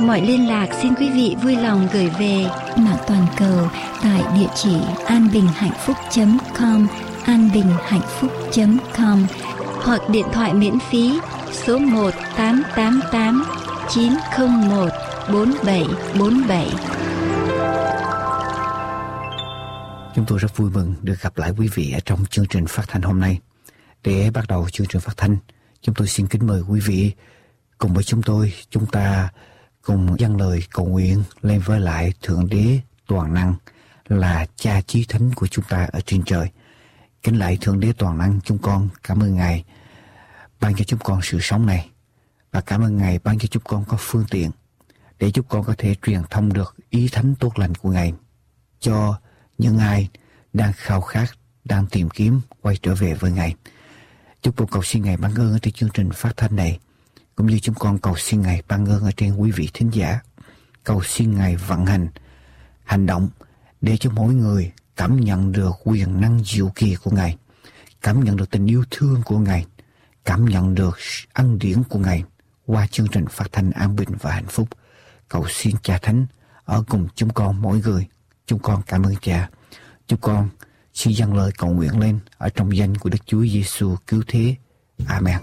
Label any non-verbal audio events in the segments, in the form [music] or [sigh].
Mọi liên lạc xin quý vị vui lòng gửi về mạng toàn cầu tại địa chỉ anbinhhạnhphúc.com anbinhhạnhphúc.com hoặc điện thoại miễn phí số 1 888 901 4747. Chúng tôi rất vui mừng được gặp lại quý vị ở trong chương trình phát thanh hôm nay. Để bắt đầu chương trình phát thanh, chúng tôi xin kính mời quý vị cùng với chúng tôi, chúng ta cùng dâng lời cầu nguyện lên với lại Thượng Đế Toàn Năng là cha chí thánh của chúng ta ở trên trời. Kính lại Thượng Đế Toàn Năng chúng con cảm ơn Ngài ban cho chúng con sự sống này và cảm ơn Ngài ban cho chúng con có phương tiện để chúng con có thể truyền thông được ý thánh tốt lành của Ngài cho những ai đang khao khát, đang tìm kiếm quay trở về với Ngài. Chúng con cầu xin Ngài ban ơn ở trên chương trình phát thanh này cũng như chúng con cầu xin Ngài ban ơn ở trên quý vị thính giả. Cầu xin Ngài vận hành, hành động để cho mỗi người cảm nhận được quyền năng diệu kỳ của Ngài, cảm nhận được tình yêu thương của Ngài, cảm nhận được ân điển của Ngài qua chương trình phát thanh an bình và hạnh phúc. Cầu xin Cha Thánh ở cùng chúng con mỗi người. Chúng con cảm ơn Cha. Chúng con xin dâng lời cầu nguyện lên ở trong danh của Đức Chúa Giêsu cứu thế. Amen.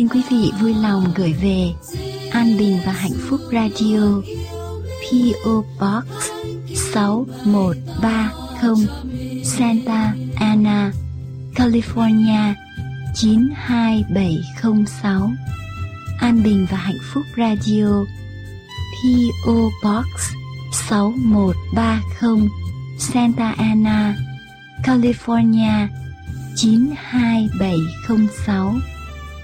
Xin quý vị vui lòng gửi về An Bình và Hạnh Phúc Radio PO Box 6130 Santa Ana, California 92706 An Bình và Hạnh Phúc Radio PO Box 6130 Santa Ana, California 92706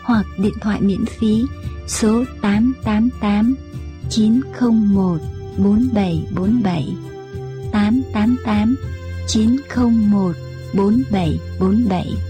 hoặc điện thoại miễn phí số 888 901 4747 888 901 4747.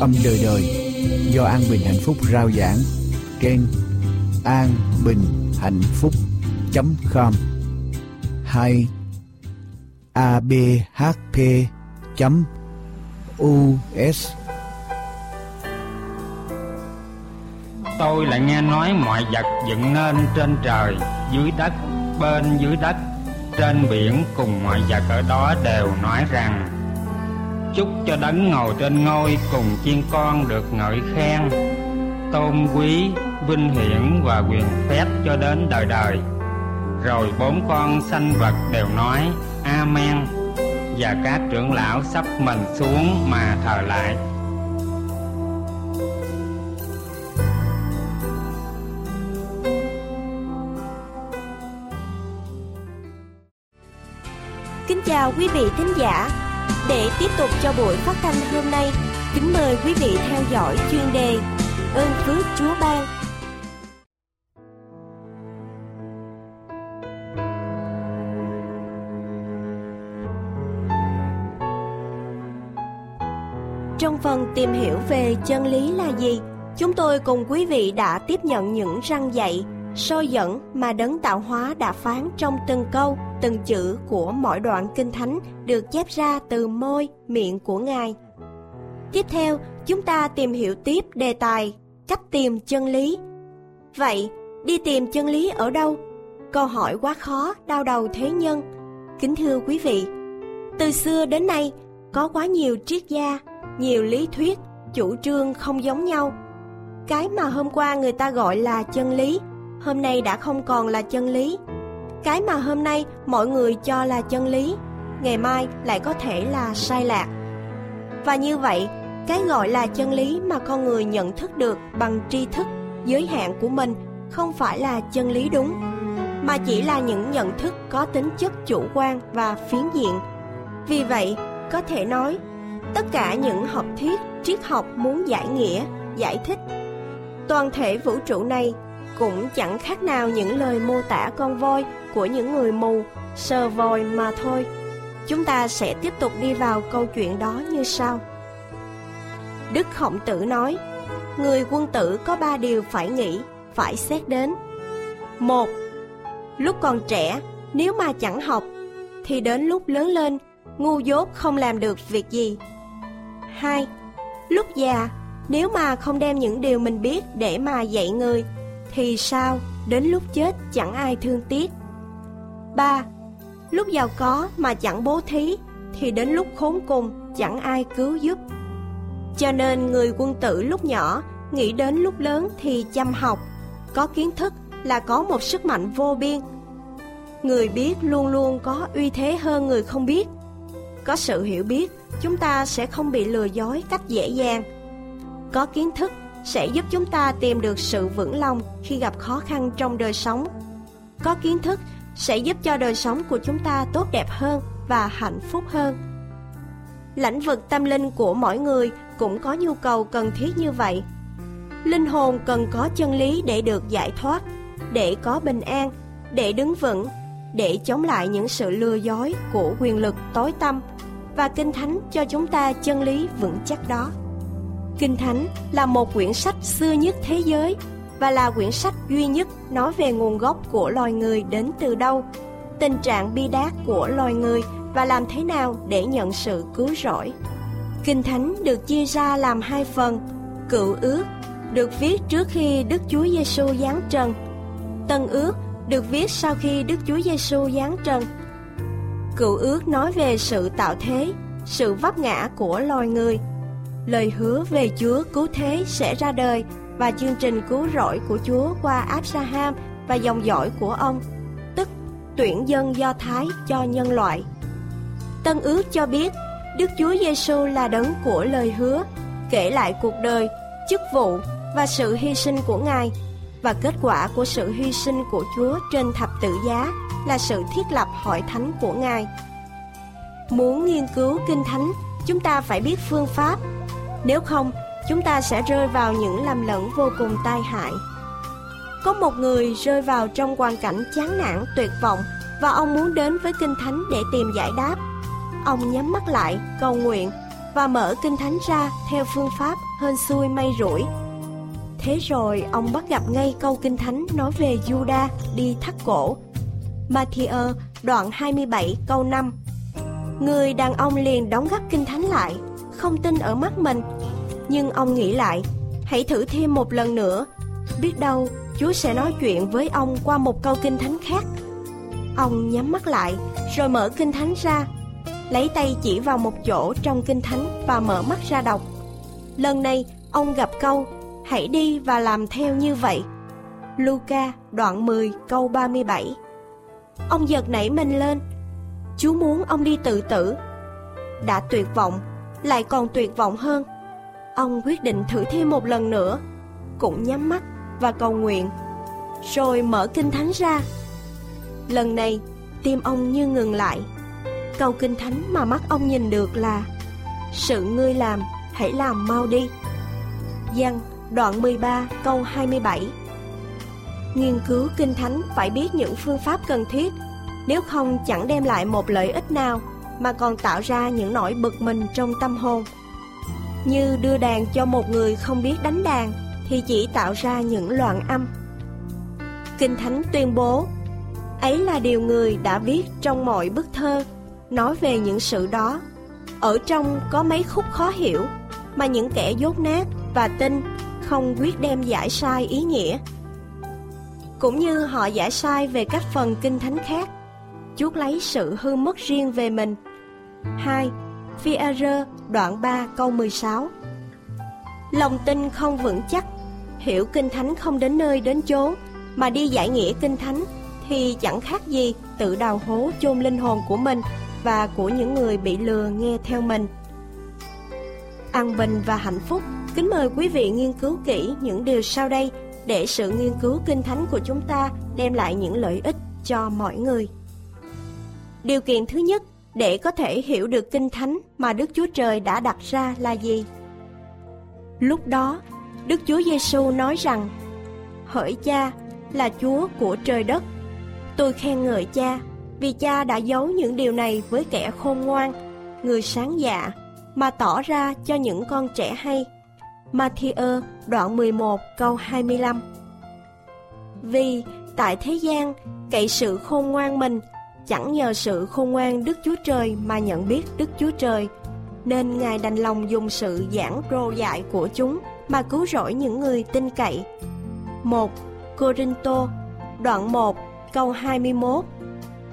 Âm đời đời do An Bình Hạnh Phúc rao giảng. Trên an bình hạnh phúc com. Hay abhp us Tôi lại nghe nói mọi vật dựng nên trên trời, dưới đất, bên dưới đất, trên biển cùng mọi vật ở đó đều nói rằng Chúc cho đấng ngồi trên ngôi cùng chiên con được ngợi khen. Tôn quý, vinh hiển và quyền phép cho đến đời đời. Rồi bốn con sanh vật đều nói Amen. Và các trưởng lão sắp mình xuống mà thờ lại. Kính chào quý vị thính giả. Để tiếp tục cho buổi phát thanh hôm nay, kính mời quý vị theo dõi chuyên đề Ơn phước Chúa ban. Trong phần tìm hiểu về chân lý là gì, chúng tôi cùng quý vị đã tiếp nhận những răng dạy, soi dẫn mà đấng tạo hóa đã phán trong từng câu, từng chữ của mỗi đoạn kinh thánh được chép ra từ môi, miệng của Ngài. Tiếp theo, chúng ta tìm hiểu tiếp đề tài cách tìm chân lý. Vậy, đi tìm chân lý ở đâu? Câu hỏi quá khó, đau đầu thế nhân. Kính thưa quý vị, từ xưa đến nay, có quá nhiều triết gia, nhiều lý thuyết, chủ trương không giống nhau. Cái mà hôm qua người ta gọi là chân lý, hôm nay đã không còn là chân lý. Cái mà hôm nay mọi người cho là chân lý, ngày mai lại có thể là sai lạc. Và như vậy, cái gọi là chân lý mà con người nhận thức được bằng tri thức giới hạn của mình không phải là chân lý đúng, mà chỉ là những nhận thức có tính chất chủ quan và phiến diện. Vì vậy, có thể nói, tất cả những học thuyết triết học muốn giải nghĩa, giải thích. Toàn thể vũ trụ này cũng chẳng khác nào những lời mô tả con voi của những người mù, sờ voi mà thôi. Chúng ta sẽ tiếp tục đi vào câu chuyện đó như sau. Đức Khổng Tử nói, người quân tử có ba điều phải nghĩ, phải xét đến. Một, lúc còn trẻ, nếu mà chẳng học, thì đến lúc lớn lên, ngu dốt không làm được việc gì. Hai, lúc già, nếu mà không đem những điều mình biết để mà dạy người, thì sao đến lúc chết chẳng ai thương tiếc. Ba, lúc giàu có mà chẳng bố thí, thì đến lúc khốn cùng chẳng ai cứu giúp. Cho nên người quân tử lúc nhỏ nghĩ đến lúc lớn thì chăm học, có kiến thức là có một sức mạnh vô biên. Người biết luôn luôn có uy thế hơn người không biết. Có sự hiểu biết, chúng ta sẽ không bị lừa dối cách dễ dàng. Có kiến thức sẽ giúp chúng ta tìm được sự vững lòng khi gặp khó khăn trong đời sống. Có kiến thức sẽ giúp cho đời sống của chúng ta tốt đẹp hơn và hạnh phúc hơn. lãnh vực tâm linh của mỗi người cũng có nhu cầu cần thiết như vậy. Linh hồn cần có chân lý để được giải thoát, để có bình an, để đứng vững, để chống lại những sự lừa dối của quyền lực tối tâm và Kinh Thánh cho chúng ta chân lý vững chắc đó. Kinh Thánh là một quyển sách xưa nhất thế giới và là quyển sách duy nhất nói về nguồn gốc của loài người đến từ đâu, tình trạng bi đát của loài người và làm thế nào để nhận sự cứu rỗi. Kinh Thánh được chia ra làm hai phần, cựu ước được viết trước khi Đức Chúa Giêsu giáng trần. Tân ước được viết sau khi Đức Chúa Giêsu giáng trần. Cựu ước nói về sự tạo thế, sự vấp ngã của loài người. Lời hứa về Chúa cứu thế sẽ ra đời và chương trình cứu rỗi của Chúa qua Abraham và dòng dõi của ông, tức tuyển dân Do Thái cho nhân loại. Tân ước cho biết Đức Chúa Giêsu là đấng của lời hứa, kể lại cuộc đời, chức vụ và sự hy sinh của Ngài và kết quả của sự hy sinh của Chúa trên thập tự giá là sự thiết lập hội thánh của Ngài. Muốn nghiên cứu Kinh Thánh, chúng ta phải biết phương pháp. Nếu không, chúng ta sẽ rơi vào những lầm lẫn vô cùng tai hại. Có một người rơi vào trong hoàn cảnh chán nản, tuyệt vọng và ông muốn đến với Kinh Thánh để tìm giải đáp. Ông nhắm mắt lại, cầu nguyện và mở Kinh Thánh ra theo phương pháp hên xui may rủi. Thế rồi ông bắt gặp ngay câu Kinh Thánh nói về Juda đi thắt cổ. Matthew đoạn 27 câu 5 Người đàn ông liền đóng gấp Kinh Thánh lại, không tin ở mắt mình. Nhưng ông nghĩ lại, hãy thử thêm một lần nữa. Biết đâu Chúa sẽ nói chuyện với ông qua một câu Kinh Thánh khác. Ông nhắm mắt lại, rồi mở Kinh Thánh ra lấy tay chỉ vào một chỗ trong kinh thánh và mở mắt ra đọc. Lần này, ông gặp câu, hãy đi và làm theo như vậy. Luca đoạn 10 câu 37 Ông giật nảy mình lên. Chú muốn ông đi tự tử. Đã tuyệt vọng, lại còn tuyệt vọng hơn. Ông quyết định thử thêm một lần nữa, cũng nhắm mắt và cầu nguyện. Rồi mở kinh thánh ra. Lần này, tim ông như ngừng lại Câu kinh thánh mà mắt ông nhìn được là Sự ngươi làm, hãy làm mau đi Giăng đoạn 13 câu 27 Nghiên cứu kinh thánh phải biết những phương pháp cần thiết Nếu không chẳng đem lại một lợi ích nào mà còn tạo ra những nỗi bực mình trong tâm hồn Như đưa đàn cho một người không biết đánh đàn Thì chỉ tạo ra những loạn âm Kinh Thánh tuyên bố Ấy là điều người đã viết trong mọi bức thơ nói về những sự đó. Ở trong có mấy khúc khó hiểu mà những kẻ dốt nát và tin không quyết đem giải sai ý nghĩa. Cũng như họ giải sai về các phần kinh thánh khác, chuốc lấy sự hư mất riêng về mình. 2. phi đoạn 3 câu 16 Lòng tin không vững chắc, hiểu kinh thánh không đến nơi đến chốn, mà đi giải nghĩa kinh thánh thì chẳng khác gì tự đào hố chôn linh hồn của mình và của những người bị lừa nghe theo mình. An bình và hạnh phúc, kính mời quý vị nghiên cứu kỹ những điều sau đây để sự nghiên cứu kinh thánh của chúng ta đem lại những lợi ích cho mọi người. Điều kiện thứ nhất để có thể hiểu được kinh thánh mà Đức Chúa Trời đã đặt ra là gì? Lúc đó, Đức Chúa Giêsu nói rằng: Hỡi Cha là Chúa của trời đất, tôi khen ngợi Cha vì cha đã giấu những điều này với kẻ khôn ngoan, người sáng dạ, mà tỏ ra cho những con trẻ hay. Matthew đoạn 11 câu 25 Vì tại thế gian, cậy sự khôn ngoan mình, chẳng nhờ sự khôn ngoan Đức Chúa Trời mà nhận biết Đức Chúa Trời, nên Ngài đành lòng dùng sự giảng rô dại của chúng mà cứu rỗi những người tin cậy. 1. Corinto đoạn 1 câu 21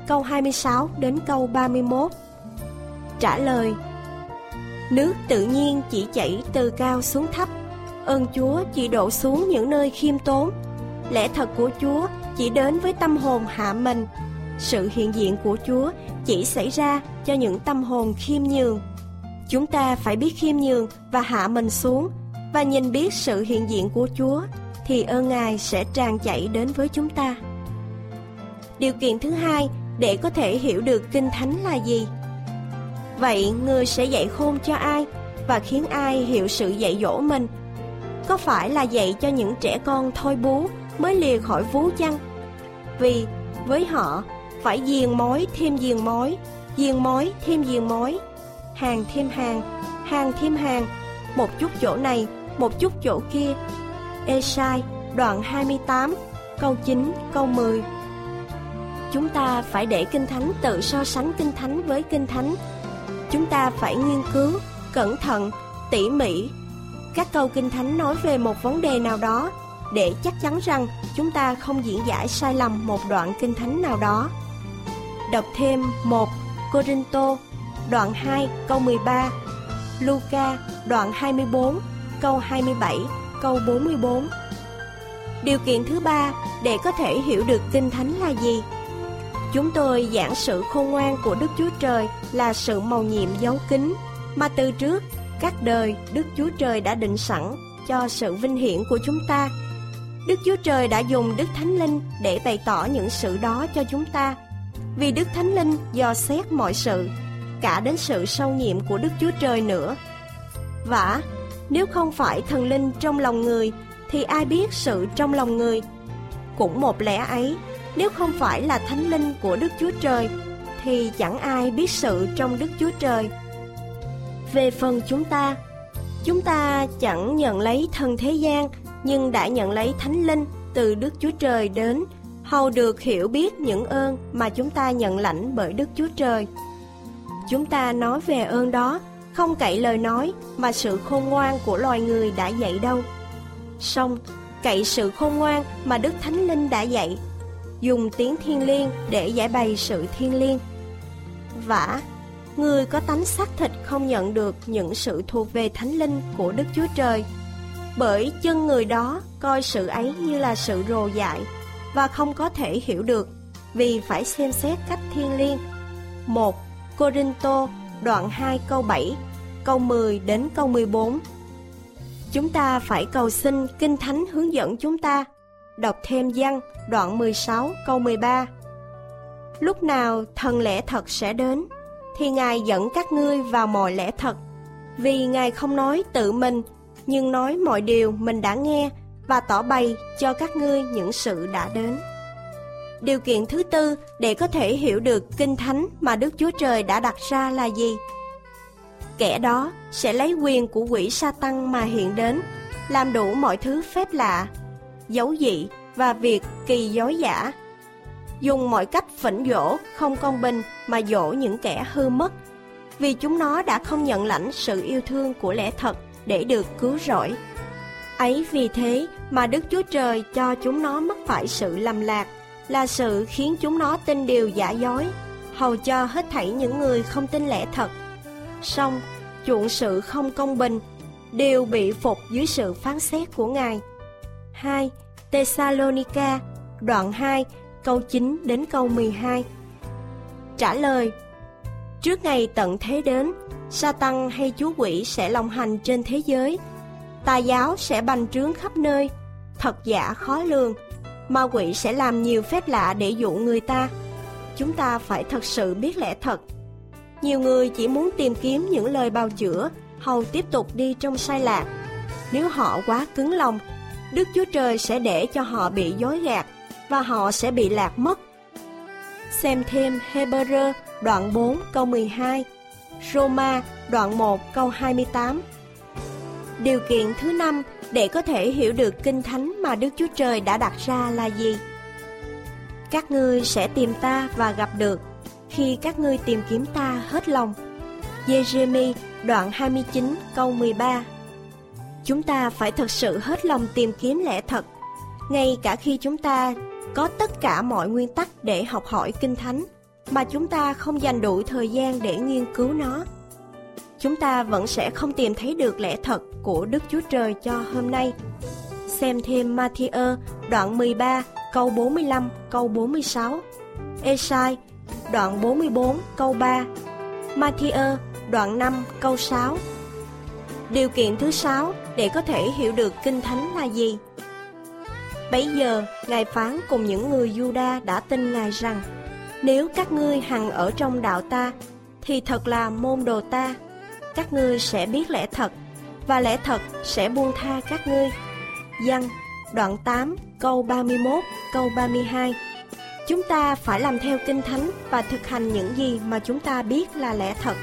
câu 26 đến câu 31. Trả lời Nước tự nhiên chỉ chảy từ cao xuống thấp, ơn Chúa chỉ đổ xuống những nơi khiêm tốn. Lẽ thật của Chúa chỉ đến với tâm hồn hạ mình. Sự hiện diện của Chúa chỉ xảy ra cho những tâm hồn khiêm nhường. Chúng ta phải biết khiêm nhường và hạ mình xuống và nhìn biết sự hiện diện của Chúa, thì ơn Ngài sẽ tràn chảy đến với chúng ta. Điều kiện thứ hai để có thể hiểu được kinh thánh là gì. Vậy ngươi sẽ dạy khôn cho ai và khiến ai hiểu sự dạy dỗ mình? Có phải là dạy cho những trẻ con thôi bú mới lìa khỏi vú chăng? Vì với họ phải diền mối thêm diền mối, diền mối thêm diền mối, hàng thêm hàng, hàng thêm hàng, một chút chỗ này, một chút chỗ kia. Esai đoạn 28, câu 9, câu 10 Chúng ta phải để Kinh Thánh tự so sánh Kinh Thánh với Kinh Thánh. Chúng ta phải nghiên cứu, cẩn thận, tỉ mỉ. Các câu Kinh Thánh nói về một vấn đề nào đó để chắc chắn rằng chúng ta không diễn giải sai lầm một đoạn Kinh Thánh nào đó. Đọc thêm 1 Corinto, đoạn 2 câu 13 Luca, đoạn 24 câu 27 câu 44 Điều kiện thứ ba để có thể hiểu được Kinh Thánh là gì? Chúng tôi giảng sự khôn ngoan của Đức Chúa Trời là sự màu nhiệm giấu kín, mà từ trước, các đời Đức Chúa Trời đã định sẵn cho sự vinh hiển của chúng ta. Đức Chúa Trời đã dùng Đức Thánh Linh để bày tỏ những sự đó cho chúng ta. Vì Đức Thánh Linh dò xét mọi sự, cả đến sự sâu nhiệm của Đức Chúa Trời nữa. Vả, nếu không phải thần linh trong lòng người, thì ai biết sự trong lòng người? Cũng một lẽ ấy, nếu không phải là thánh linh của Đức Chúa Trời, thì chẳng ai biết sự trong Đức Chúa Trời. Về phần chúng ta, chúng ta chẳng nhận lấy thần thế gian, nhưng đã nhận lấy thánh linh từ Đức Chúa Trời đến, hầu được hiểu biết những ơn mà chúng ta nhận lãnh bởi Đức Chúa Trời. Chúng ta nói về ơn đó, không cậy lời nói mà sự khôn ngoan của loài người đã dạy đâu. Song, cậy sự khôn ngoan mà Đức Thánh Linh đã dạy, dùng tiếng thiên liêng để giải bày sự thiên liêng. Vả, người có tánh xác thịt không nhận được những sự thuộc về Thánh Linh của Đức Chúa Trời, bởi chân người đó coi sự ấy như là sự rồ dại và không có thể hiểu được vì phải xem xét cách thiên liêng. 1. Corinto đoạn 2 câu 7, câu 10 đến câu 14. Chúng ta phải cầu xin Kinh Thánh hướng dẫn chúng ta. Đọc thêm văn đoạn 16 câu 13. Lúc nào thần lẽ thật sẽ đến, thì Ngài dẫn các ngươi vào mọi lẽ thật. Vì Ngài không nói tự mình, nhưng nói mọi điều mình đã nghe và tỏ bày cho các ngươi những sự đã đến. Điều kiện thứ tư để có thể hiểu được kinh thánh mà Đức Chúa Trời đã đặt ra là gì? Kẻ đó sẽ lấy quyền của quỷ sa tăng mà hiện đến, làm đủ mọi thứ phép lạ, dấu dị và việc kỳ dối giả. Dùng mọi cách phỉnh dỗ không công bình mà dỗ những kẻ hư mất, vì chúng nó đã không nhận lãnh sự yêu thương của lẽ thật để được cứu rỗi. Ấy vì thế mà Đức Chúa Trời cho chúng nó mắc phải sự lầm lạc, là sự khiến chúng nó tin điều giả dối, hầu cho hết thảy những người không tin lẽ thật. Song, chuộng sự không công bình, đều bị phục dưới sự phán xét của Ngài. 2. Thessalonica, đoạn 2, câu 9 đến câu 12 Trả lời Trước ngày tận thế đến, Satan hay chúa quỷ sẽ long hành trên thế giới. Tà giáo sẽ bành trướng khắp nơi, thật giả khó lường. Ma quỷ sẽ làm nhiều phép lạ để dụ người ta. Chúng ta phải thật sự biết lẽ thật. Nhiều người chỉ muốn tìm kiếm những lời bào chữa, hầu tiếp tục đi trong sai lạc. Nếu họ quá cứng lòng, Đức Chúa Trời sẽ để cho họ bị dối gạt và họ sẽ bị lạc mất. Xem thêm Hebrew đoạn 4 câu 12, Roma đoạn 1 câu 28. Điều kiện thứ năm để có thể hiểu được kinh thánh mà Đức Chúa Trời đã đặt ra là gì? Các ngươi sẽ tìm ta và gặp được khi các ngươi tìm kiếm ta hết lòng. Jeremy đoạn 29 câu 13 Chúng ta phải thật sự hết lòng tìm kiếm lẽ thật, ngay cả khi chúng ta có tất cả mọi nguyên tắc để học hỏi kinh thánh, mà chúng ta không dành đủ thời gian để nghiên cứu nó. Chúng ta vẫn sẽ không tìm thấy được lẽ thật của Đức Chúa Trời cho hôm nay. Xem thêm Matthew đoạn 13 câu 45 câu 46 Esai đoạn 44 câu 3 Matthew đoạn 5 câu 6 Điều kiện thứ sáu để có thể hiểu được Kinh Thánh là gì? Bấy giờ, Ngài phán cùng những người Juda đã tin Ngài rằng Nếu các ngươi hằng ở trong đạo ta, thì thật là môn đồ ta. Các ngươi sẽ biết lẽ thật, và lẽ thật sẽ buông tha các ngươi. Giăng, đoạn 8 câu 31 câu 32 Chúng ta phải làm theo Kinh Thánh và thực hành những gì mà chúng ta biết là lẽ thật.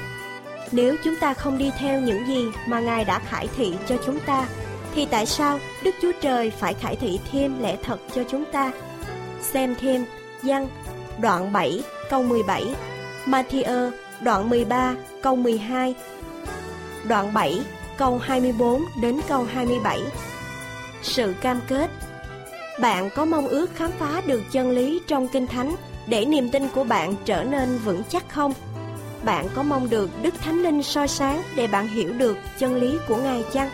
Nếu chúng ta không đi theo những gì mà Ngài đã khải thị cho chúng ta, thì tại sao Đức Chúa Trời phải khải thị thêm lẽ thật cho chúng ta? Xem thêm Giăng đoạn 7 câu 17, Matthew đoạn 13 câu 12, đoạn 7 câu 24 đến câu 27. Sự cam kết Bạn có mong ước khám phá được chân lý trong Kinh Thánh để niềm tin của bạn trở nên vững chắc không? Bạn có mong được Đức Thánh Linh soi sáng để bạn hiểu được chân lý của Ngài chăng?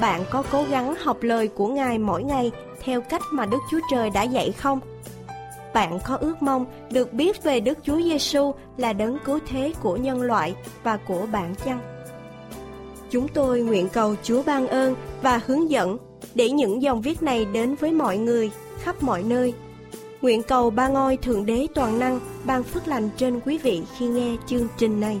Bạn có cố gắng học lời của Ngài mỗi ngày theo cách mà Đức Chúa Trời đã dạy không? Bạn có ước mong được biết về Đức Chúa Giêsu là đấng cứu thế của nhân loại và của bạn chăng? Chúng tôi nguyện cầu Chúa ban ơn và hướng dẫn để những dòng viết này đến với mọi người khắp mọi nơi. Nguyện cầu ba ngôi Thượng Đế Toàn Năng ban phước lành trên quý vị khi nghe chương trình này.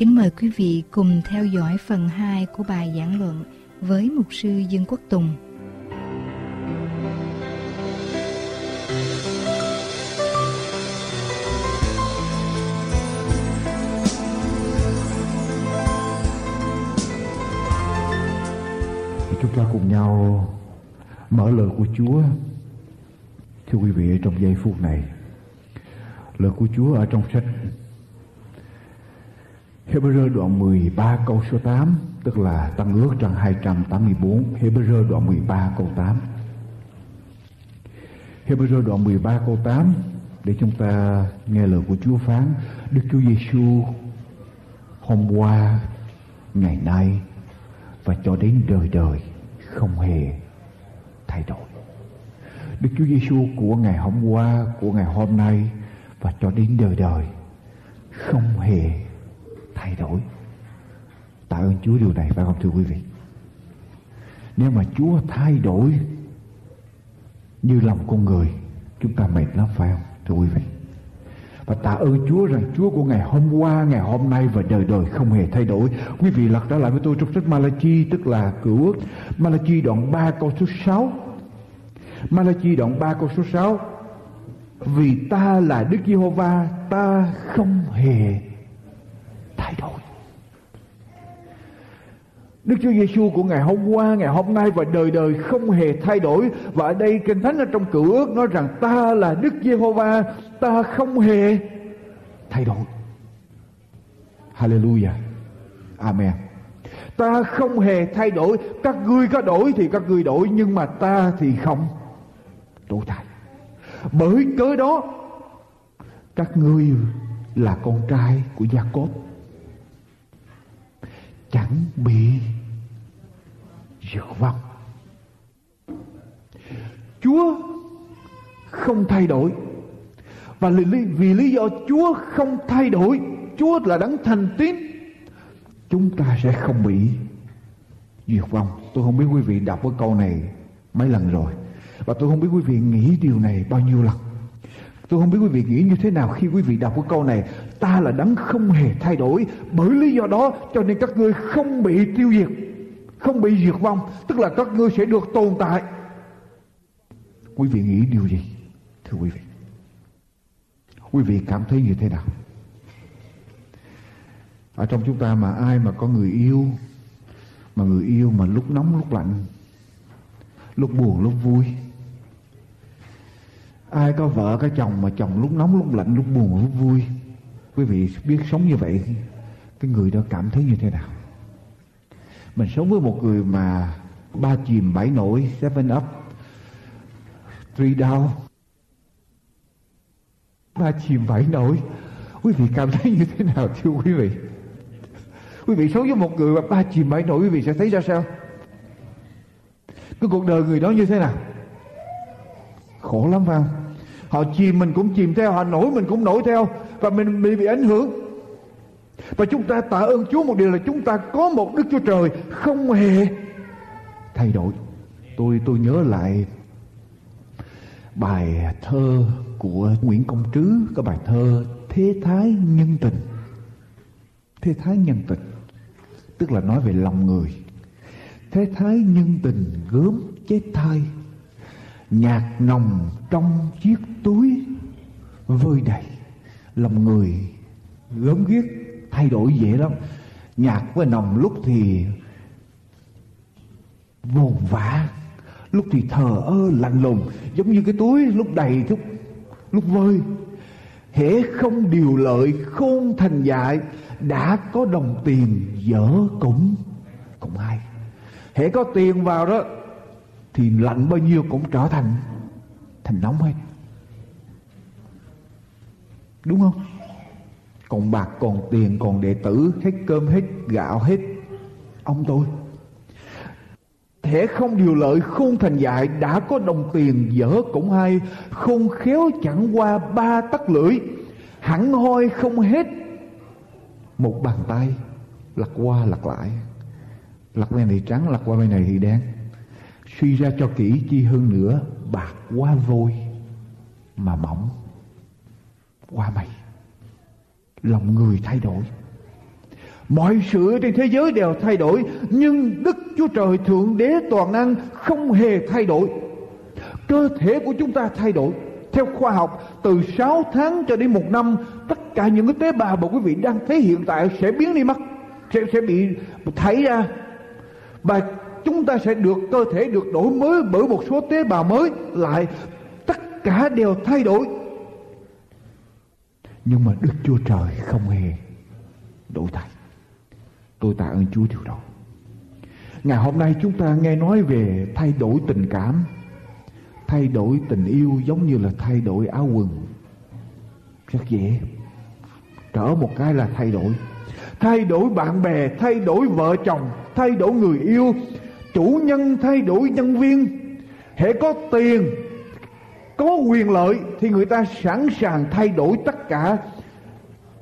Kính mời quý vị cùng theo dõi phần 2 của bài giảng luận với Mục sư Dương Quốc Tùng. Nhau mở lời của Chúa. Thưa quý vị, trong giây phút này, lời của Chúa ở trong sách Hebrew đoạn 13 câu số 8 Tức là Tăng ước trang 284 Hebrew đoạn 13 câu 8 Hebrew đoạn 13 câu 8 Để chúng ta nghe lời của Chúa phán Đức Chúa Giêsu hôm qua, ngày nay và cho đến đời đời không hề thay đổi. Đức Chúa Giêsu của ngày hôm qua, của ngày hôm nay và cho đến đời đời không hề thay đổi. Tạ ơn Chúa điều này phải không thưa quý vị? Nếu mà Chúa thay đổi như lòng con người, chúng ta mệt lắm phải không thưa quý vị? Và tạ ơn Chúa rằng Chúa của ngày hôm qua, ngày hôm nay và đời đời không hề thay đổi. Quý vị lật trở lại với tôi trong sách Malachi tức là cựu ước. Malachi đoạn 3 câu số 6. Malachi đoạn 3 câu số 6. Vì ta là Đức Giê-hô-va, ta không hề thay đổi. Đức Chúa Giêsu của ngày hôm qua, ngày hôm nay và đời đời không hề thay đổi. Và ở đây Kinh Thánh ở trong cựu ước nói rằng ta là Đức Giê-hô-va, ta không hề thay đổi. Hallelujah. Amen. Ta không hề thay đổi. Các ngươi có đổi thì các ngươi đổi nhưng mà ta thì không đổi thay. Bởi cớ đó các ngươi là con trai của Gia-cốp chẳng bị diệt vong. Chúa không thay đổi và vì, vì lý do Chúa không thay đổi, Chúa là đấng thành tín, chúng ta sẽ không bị diệt vong. Tôi không biết quý vị đọc cái câu này mấy lần rồi và tôi không biết quý vị nghĩ điều này bao nhiêu lần. Tôi không biết quý vị nghĩ như thế nào khi quý vị đọc cái câu này. Ta là đấng không hề thay đổi. Bởi lý do đó, cho nên các ngươi không bị tiêu diệt. Không bị diệt vong. Tức là các ngươi sẽ được tồn tại. Quý vị nghĩ điều gì? Thưa quý vị. Quý vị cảm thấy như thế nào? Ở trong chúng ta mà ai mà có người yêu, Mà người yêu mà lúc nóng, lúc lạnh, Lúc buồn, lúc vui, Ai có vợ, có chồng mà chồng lúc nóng, lúc lạnh, lúc buồn, lúc vui Quý vị biết sống như vậy, Cái người đó cảm thấy như thế nào? Mình sống với một người mà Ba chìm bảy nổi, Seven up, Three down. Ba chìm bảy nổi. Quý vị cảm thấy như thế nào, thưa quý vị? Quý vị sống với một người mà ba chìm bảy nổi, Quý vị sẽ thấy ra sao? Cái cuộc đời người đó như thế nào? Khổ lắm phải không? Họ chìm mình cũng chìm theo, Họ nổi mình cũng nổi theo. Và mình bị bị ảnh hưởng. Và chúng ta tạ ơn Chúa một điều là Chúng ta có một Đức Chúa Trời Không hề thay đổi. Tôi tôi nhớ lại Bài thơ của Nguyễn Công Trứ, cái bài thơ Thế Thái Nhân Tình. Thế Thái Nhân Tình, Tức là nói về lòng người. Thế Thái Nhân Tình gớm chết thai Nhạc nồng trong chiếc túi Vơi đầy. Lòng người gớm ghiếc Thay đổi dễ lắm. Nhạc với nồng lúc thì Vồn vã Lúc thì thờ ơ lạnh lùng. Giống như cái túi lúc đầy lúc, lúc vơi. Hễ không điều lợi khôn thành dại đã có đồng tiền dở cũng cũng hay. Hễ có tiền vào đó thì lạnh bao nhiêu cũng trở thành thành nóng hết đúng không? Còn bạc, còn tiền, còn đệ tử, hết cơm, hết gạo, hết ông tôi. Thể không điều lợi, khôn thành dại, đã có đồng tiền, dở cũng hay. Khôn khéo chẳng qua ba tấc lưỡi, hẳn hoi không hết. Một bàn tay, lật qua, lật lại. Lật bên này trắng, lật qua bên này thì đen. Suy ra cho kỹ chi hơn nữa, bạc quá vôi mà mỏng qua mày, lòng người thay đổi. Mọi sự trên thế giới đều thay đổi nhưng đức chúa trời thượng đế toàn năng không hề thay đổi. Cơ thể của chúng ta thay đổi. Theo khoa học từ 6 tháng cho đến một năm tất cả những cái tế bào mà quý vị đang thấy hiện tại sẽ biến đi mất sẽ sẽ bị thấy ra. Và chúng ta sẽ được cơ thể được đổi mới bởi một số tế bào mới. Lại tất cả đều thay đổi nhưng mà đức chúa trời không hề đổ thay. Tôi tạ ơn chúa điều đó. Ngày hôm nay chúng ta nghe nói về thay đổi tình cảm, thay đổi tình yêu giống như là thay đổi áo quần. Rất dễ. Trở một cái là thay đổi. Thay đổi bạn bè, thay đổi vợ chồng, thay đổi người yêu, chủ nhân, thay đổi nhân viên. Hãy có tiền có quyền lợi thì người ta sẵn sàng thay đổi tất cả.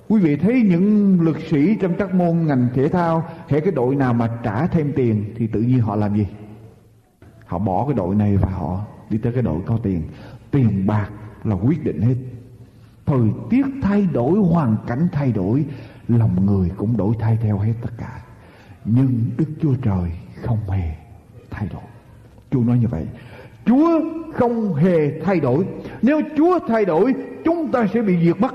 Quý vị thấy những lực sĩ trong các môn ngành thể thao hệ cái đội nào mà trả thêm tiền thì tự nhiên họ làm gì? Họ bỏ cái đội này và họ đi tới cái đội có tiền. Tiền bạc là quyết định hết. Thời tiết thay đổi, hoàn cảnh thay đổi, lòng người cũng đổi thay theo hết tất cả. Nhưng đức chúa trời không hề thay đổi. Chúa nói như vậy chúa không hề thay đổi nếu chúa thay đổi chúng ta sẽ bị diệt mất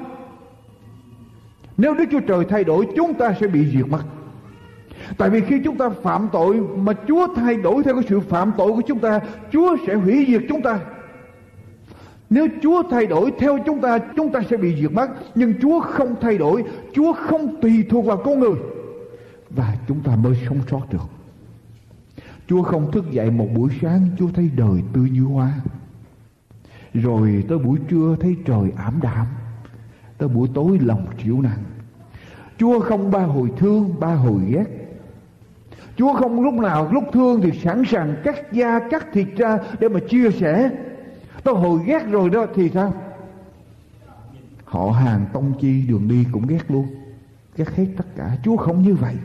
nếu đức chúa trời thay đổi chúng ta sẽ bị diệt mất Tại vì khi chúng ta phạm tội mà Chúa thay đổi theo cái sự phạm tội của chúng ta, Chúa sẽ hủy diệt chúng ta. Nếu Chúa thay đổi theo chúng ta, chúng ta sẽ bị diệt mất. Nhưng Chúa không thay đổi, Chúa không tùy thuộc vào con người. Và chúng ta mới sống sót được. Chúa không thức dậy một buổi sáng, Chúa thấy đời tươi như hoa. Rồi tới buổi trưa thấy trời ảm đạm. Tới buổi tối lòng chịu nặng. Chúa không ba hồi thương, ba hồi ghét. Chúa không lúc nào lúc thương thì sẵn sàng cắt da cắt thịt ra để mà chia sẻ. Tôi hồi ghét rồi đó thì sao? Họ hàng tông chi đường đi cũng ghét luôn. Ghét hết tất cả. Chúa không như vậy.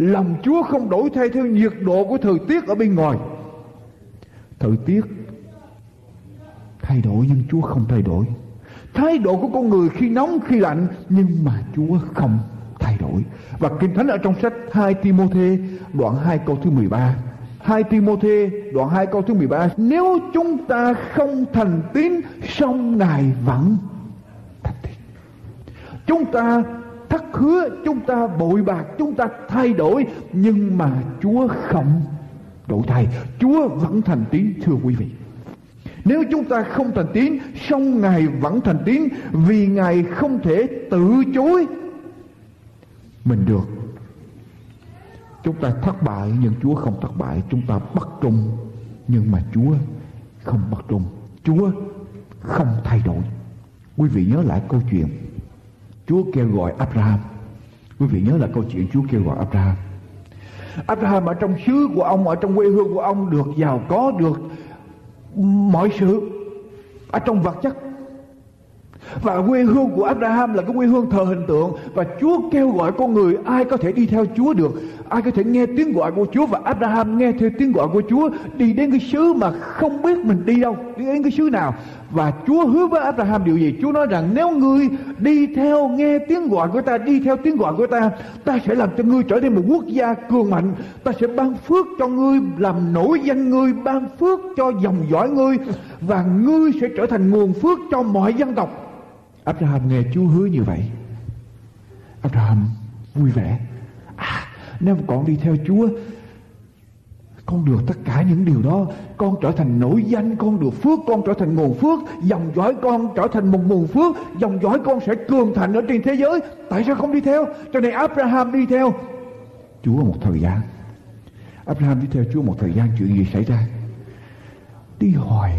Lòng Chúa không đổi thay theo nhiệt độ của thời tiết ở bên ngoài. Thời tiết thay đổi nhưng Chúa không thay đổi. Thái độ của con người khi nóng, khi lạnh, nhưng mà Chúa không thay đổi. Và Kinh Thánh ở trong sách 2 Timôthê, đoạn 2 câu thứ 13. 2 Timôthê, đoạn 2 câu thứ 13 Nếu chúng ta không thành tín, song Ngài vẫn thành tín Chúng ta thất hứa Chúng ta bội bạc, Chúng ta thay đổi, Nhưng mà Chúa không đổi thay. Chúa vẫn thành tín, thưa quý vị. Nếu chúng ta không thành tín, song Ngài vẫn thành tín, Vì Ngài không thể từ chối Mình được. Chúng ta thất bại, nhưng Chúa không thất bại. Chúng ta bất trung, Nhưng mà Chúa không bất trung. Chúa không thay đổi. Quý vị nhớ lại câu chuyện Chúa kêu gọi Abraham. Quý vị nhớ là câu chuyện Chúa kêu gọi Abraham. Abraham ở trong xứ của ông, Ở trong quê hương của ông được giàu có, Được mọi sự. Ở trong vật chất. Và quê hương của Abraham là cái quê hương thờ hình tượng. Và Chúa kêu gọi con người Ai có thể đi theo Chúa được. Ai có thể nghe tiếng gọi của Chúa Và Abraham nghe theo tiếng gọi của Chúa, Đi đến cái xứ mà không biết mình đi đâu, Đi đến cái xứ nào. Và Chúa hứa với Abraham điều gì? Chúa nói rằng, nếu ngươi đi theo nghe tiếng gọi của ta, Đi theo tiếng gọi của ta Ta sẽ làm cho ngươi trở nên một quốc gia cường mạnh. Ta sẽ ban phước cho ngươi, Làm nổi danh ngươi, Ban phước cho dòng dõi ngươi, Và ngươi sẽ trở thành nguồn phước cho mọi dân tộc. Abraham nghe Chúa hứa như vậy. Abraham vui vẻ. Nếu mà con đi theo Chúa Con được tất cả những điều đó. Con trở thành nổi danh Con được phước Con trở thành nguồn phước. Dòng dõi con trở thành một nguồn phước. Dòng dõi con sẽ cường thành ở trên thế giới. Tại sao không đi theo? Cho nên Abraham đi theo Chúa một thời gian. Abraham đi theo Chúa một thời gian chuyện gì xảy ra? Đi hỏi,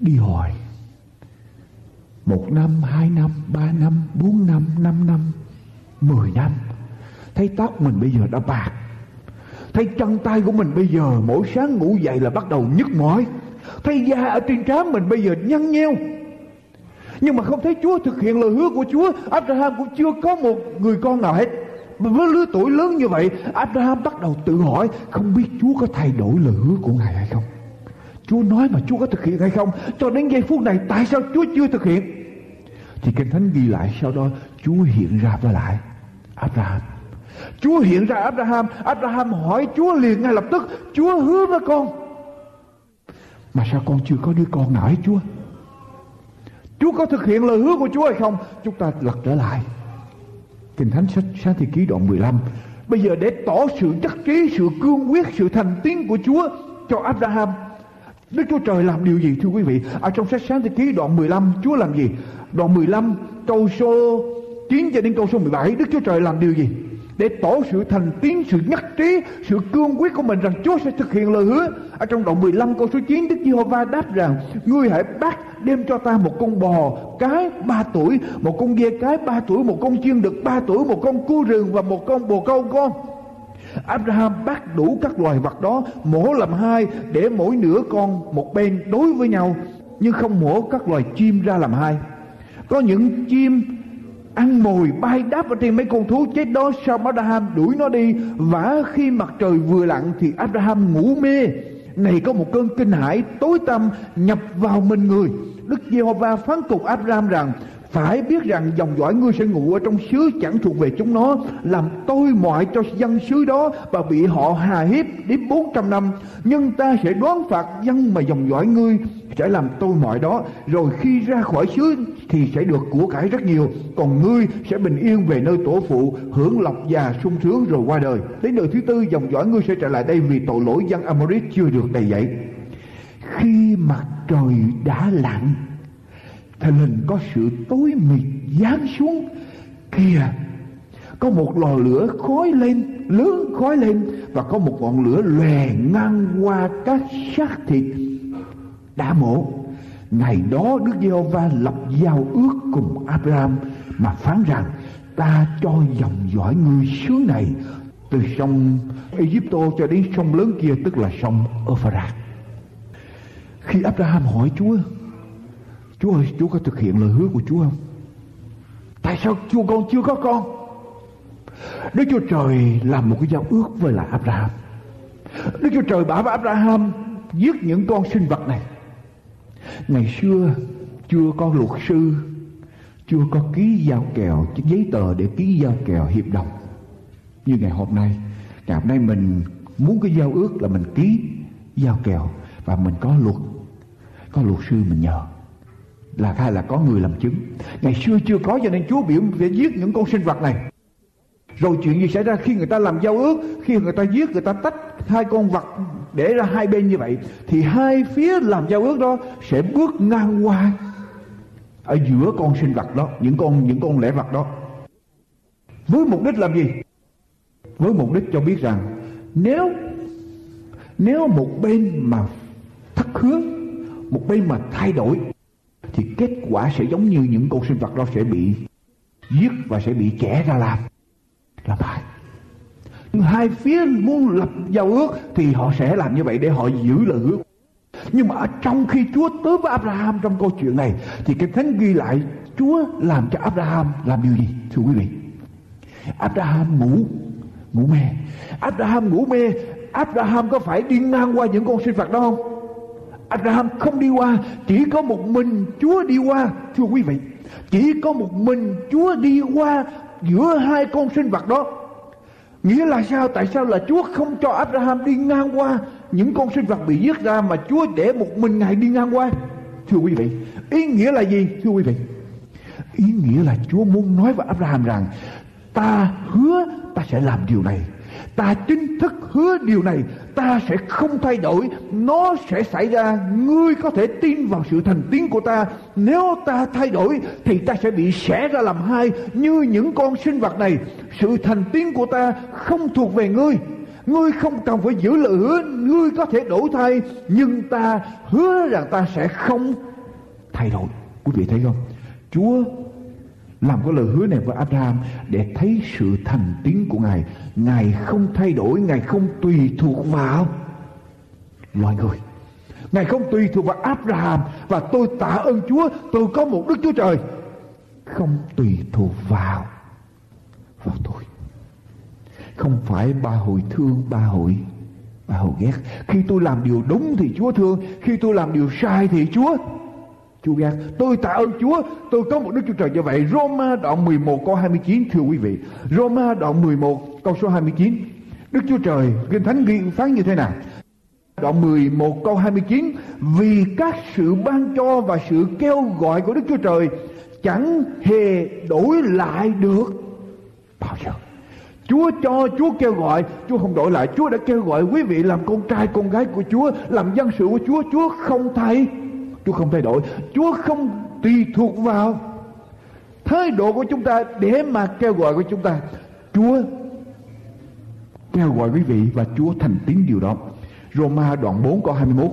Đi hỏi. một năm, hai năm, ba năm, bốn năm, năm năm, mười năm. Thấy tóc mình bây giờ đã bạc. Thấy chân tay của mình bây giờ mỗi sáng ngủ dậy là bắt đầu nhức mỏi. Thấy da ở trên trán mình bây giờ nhăn nheo. Nhưng mà không thấy Chúa thực hiện lời hứa của Chúa. Abraham cũng chưa có một người con nào hết. Với lứa tuổi lớn như vậy, Abraham bắt đầu tự hỏi không biết Chúa có thay đổi lời hứa của Ngài hay không. Chúa nói mà Chúa có thực hiện hay không Cho đến giây phút này tại sao Chúa chưa thực hiện Thì Kinh Thánh ghi lại sau đó Chúa hiện ra với lại Abraham Chúa hiện ra Abraham. Abraham hỏi Chúa liền ngay lập tức, Chúa hứa với con. Mà sao con chưa có đứa con nào ấy Chúa? Chúa có thực hiện lời hứa của Chúa hay không? Chúng ta lật trở lại. Kinh Thánh sách sáng thế ký đoạn 15 Bây giờ để tỏ sự chắc trí, Sự cương quyết, Sự thành tín của Chúa Cho Abraham. Đức Chúa Trời làm điều gì, thưa quý vị? Ở trong sách sáng thế ký đoạn 15 Chúa làm gì? Đoạn 15 câu số 9 cho đến câu số 17 Đức Chúa Trời làm điều gì? Để tỏ sự thành tín, sự nhất trí, sự cương quyết của mình rằng Chúa sẽ thực hiện lời hứa. Ở trong đoạn 15 câu số 9 Đức Giê-hô-va đáp rằng Ngươi hãy bắt đem cho ta một con bò cái ba tuổi, một con dê cái ba tuổi, một con chiên đực ba tuổi, một con cua rừng và một con bồ câu con. Abraham bắt đủ các loài vật đó mổ làm hai để mỗi nửa con một bên đối với nhau nhưng không mổ các loài chim ra làm hai có những chim ăn mồi bay đáp ở trên mấy con thú chết đó sau Abraham đuổi nó đi. Và khi mặt trời vừa lặn thì Abraham ngủ mê. Này có một cơn kinh hãi tối tăm nhập vào mình người. Đức Giê-hô-va phán cục Abraham rằng phải biết rằng dòng dõi ngươi sẽ ngủ ở trong xứ chẳng thuộc về chúng nó, làm tôi mọi cho dân xứ đó và bị họ hà hiếp đến 400 năm. Nhưng ta sẽ đoán phạt dân mà dòng dõi ngươi sẽ làm tôi mọi đó. Rồi khi ra khỏi xứ thì sẽ được của cải rất nhiều, còn ngươi sẽ bình yên về nơi tổ phụ, hưởng lộc già sung sướng rồi qua đời. Đến đời thứ tư, dòng dõi ngươi sẽ trở lại đây vì tội lỗi dân Amorit chưa được đầy dậy khi mặt trời đã lặn thì hình có sự tối mịt giáng xuống. Kìa, có một lò lửa khói lên, lớn khói lên, và có một ngọn lửa lòe ngang qua các xác thịt. Đã mổ. Ngày đó đức giê-hô-va lập giao ước cùng abraham mà phán rằng, ta cho dòng dõi ngươi xứ này từ sông Egypto cho đến sông lớn kia, tức là sông Euphrates. Khi Abraham hỏi Chúa Chúa ơi, Chúa có thực hiện lời hứa của Chúa không? Tại sao Chúa con chưa có con? Đức Chúa Trời làm một cái giao ước với lại Abraham. Đức Chúa Trời bảo với Abraham, Giết những con sinh vật này. Ngày xưa chưa có luật sư, chưa có ký giao kèo, giấy tờ để ký giao kèo hiệp đồng. Như ngày hôm nay, ngày hôm nay mình muốn cái giao ước là mình ký giao kèo và mình có luật có luật sư mình nhờ là hay là có người làm chứng. Ngày xưa chưa có, cho nên chúa biểu để giết những con sinh vật này. Rồi chuyện gì xảy ra khi người ta làm giao ước, khi người ta giết, người ta tách hai con vật để ra hai bên như vậy, thì hai phía làm giao ước đó sẽ bước ngang qua ở giữa con sinh vật đó, những con những con lẽ vật đó. Với mục đích làm gì? Với mục đích cho biết rằng nếu nếu một bên mà thất hứa, một bên mà thay đổi thì kết quả sẽ giống như những con sinh vật đó sẽ bị giết và sẽ bị trẻ ra làm làm hại hai phía muốn lập giao ước thì họ sẽ làm như vậy để họ giữ lời hứa nhưng mà ở trong khi Chúa tới với Abraham trong câu chuyện này, thì cái thánh ghi lại Chúa làm cho Abraham làm điều gì, thưa quý vị? Abraham ngủ ngủ mê. Abraham ngủ mê, Abraham có phải đi ngang qua những con sinh vật đó không? Abraham không đi qua chỉ có một mình Chúa đi qua thưa quý vị chỉ có một mình Chúa đi qua giữa hai con sinh vật đó Nghĩa là sao? Tại sao là Chúa không cho Abraham đi ngang qua những con sinh vật bị giết ra mà Chúa để một mình Ngài đi ngang qua? Thưa quý vị, ý nghĩa là gì? Thưa quý vị, ý nghĩa là Chúa muốn nói với Abraham rằng ta hứa ta sẽ làm điều này ta chính thức hứa điều này, ta sẽ không thay đổi. Nó sẽ xảy ra. Ngươi có thể tin vào sự thành tiến của ta. Nếu ta thay đổi, thì ta sẽ bị xẻ ra làm hai, như những con sinh vật này. Sự thành tiến của ta không thuộc về ngươi. Ngươi không cần phải giữ lời hứa. Ngươi có thể đổi thay. Nhưng ta hứa rằng ta sẽ không thay đổi. Quý vị thấy không? Chúa làm cái lời hứa này với Abraham để thấy sự thành tín của Ngài. Ngài không thay đổi, Ngài không tùy thuộc vào loài người. Ngài không tùy thuộc vào Abraham và tôi tạ ơn Chúa, tôi có một Đức Chúa Trời. Không tùy thuộc vào vào tôi. Không phải ba hồi thương, ba hồi ba hồi ghét. Khi tôi làm điều đúng thì Chúa thương, khi tôi làm điều sai thì Chúa Chúa gác Tôi tạ ơn Chúa, tôi có một Đức Chúa Trời như vậy. Roma đoạn 11 câu 29 thưa quý vị. Roma đoạn 11 câu số 29. Đức Chúa Trời, Kinh Thánh ghi phán như thế nào? Đoạn 11 câu 29 Vì các sự ban cho và sự kêu gọi của Đức Chúa Trời Chẳng hề đổi lại được. Bao giờ? Chúa cho, Chúa kêu gọi. Chúa không đổi lại. Chúa đã kêu gọi quý vị làm con trai, con gái của Chúa Làm dân sự của Chúa. Chúa không thay. Chúa không thay đổi. Chúa không tùy thuộc vào thái độ của chúng ta để mà kêu gọi của chúng ta. Chúa kêu gọi quý vị và Chúa thành tín điều đó. Roma đoạn 4 câu 21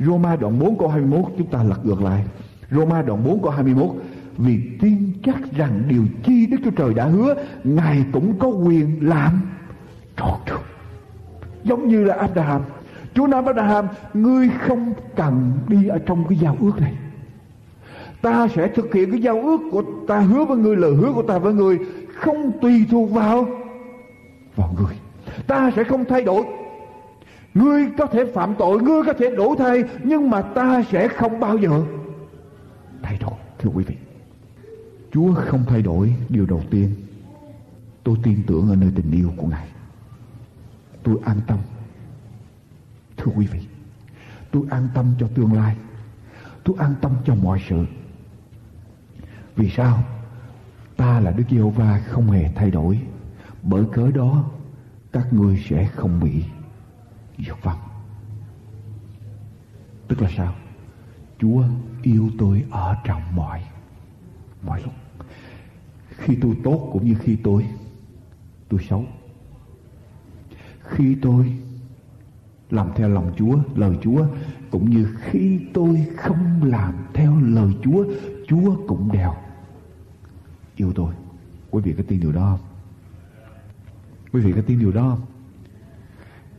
Roma đoạn 4 câu 21 chúng ta lật ngược lại. Roma đoạn 4 câu 21 Vì tin chắc rằng điều chi Đức Chúa Trời đã hứa, Ngài cũng có quyền làm trọn được. Giống như là Abraham. Chúa nói với Abraham, Ngươi không cần đi ở trong cái giao ước này. Ta sẽ thực hiện cái giao ước của ta, hứa với ngươi, Lời hứa của ta với ngươi, Không tùy thuộc vào Vào ngươi. Ta sẽ không thay đổi. Ngươi có thể phạm tội, Ngươi có thể đổ thay Nhưng mà ta sẽ không bao giờ Thay đổi, Thưa quý vị. Chúa không thay đổi Điều đầu tiên. Tôi tin tưởng ở nơi tình yêu của Ngài. Tôi an tâm. Thưa quý vị, tôi an tâm cho tương lai. Tôi an tâm cho mọi sự. Vì sao? Ta là Đức Giê-hô-va không hề thay đổi. Bởi cớ đó, các ngươi sẽ không bị diệt vong. Tức là sao? Chúa yêu tôi ở trong mọi mọi lúc. Khi tôi tốt cũng như khi tôi tôi xấu. Khi tôi làm theo lòng Chúa, lời Chúa cũng như khi tôi không làm theo lời Chúa, Chúa cũng đều yêu tôi. Quý vị có tin điều đó không? Quý vị có tin điều đó không?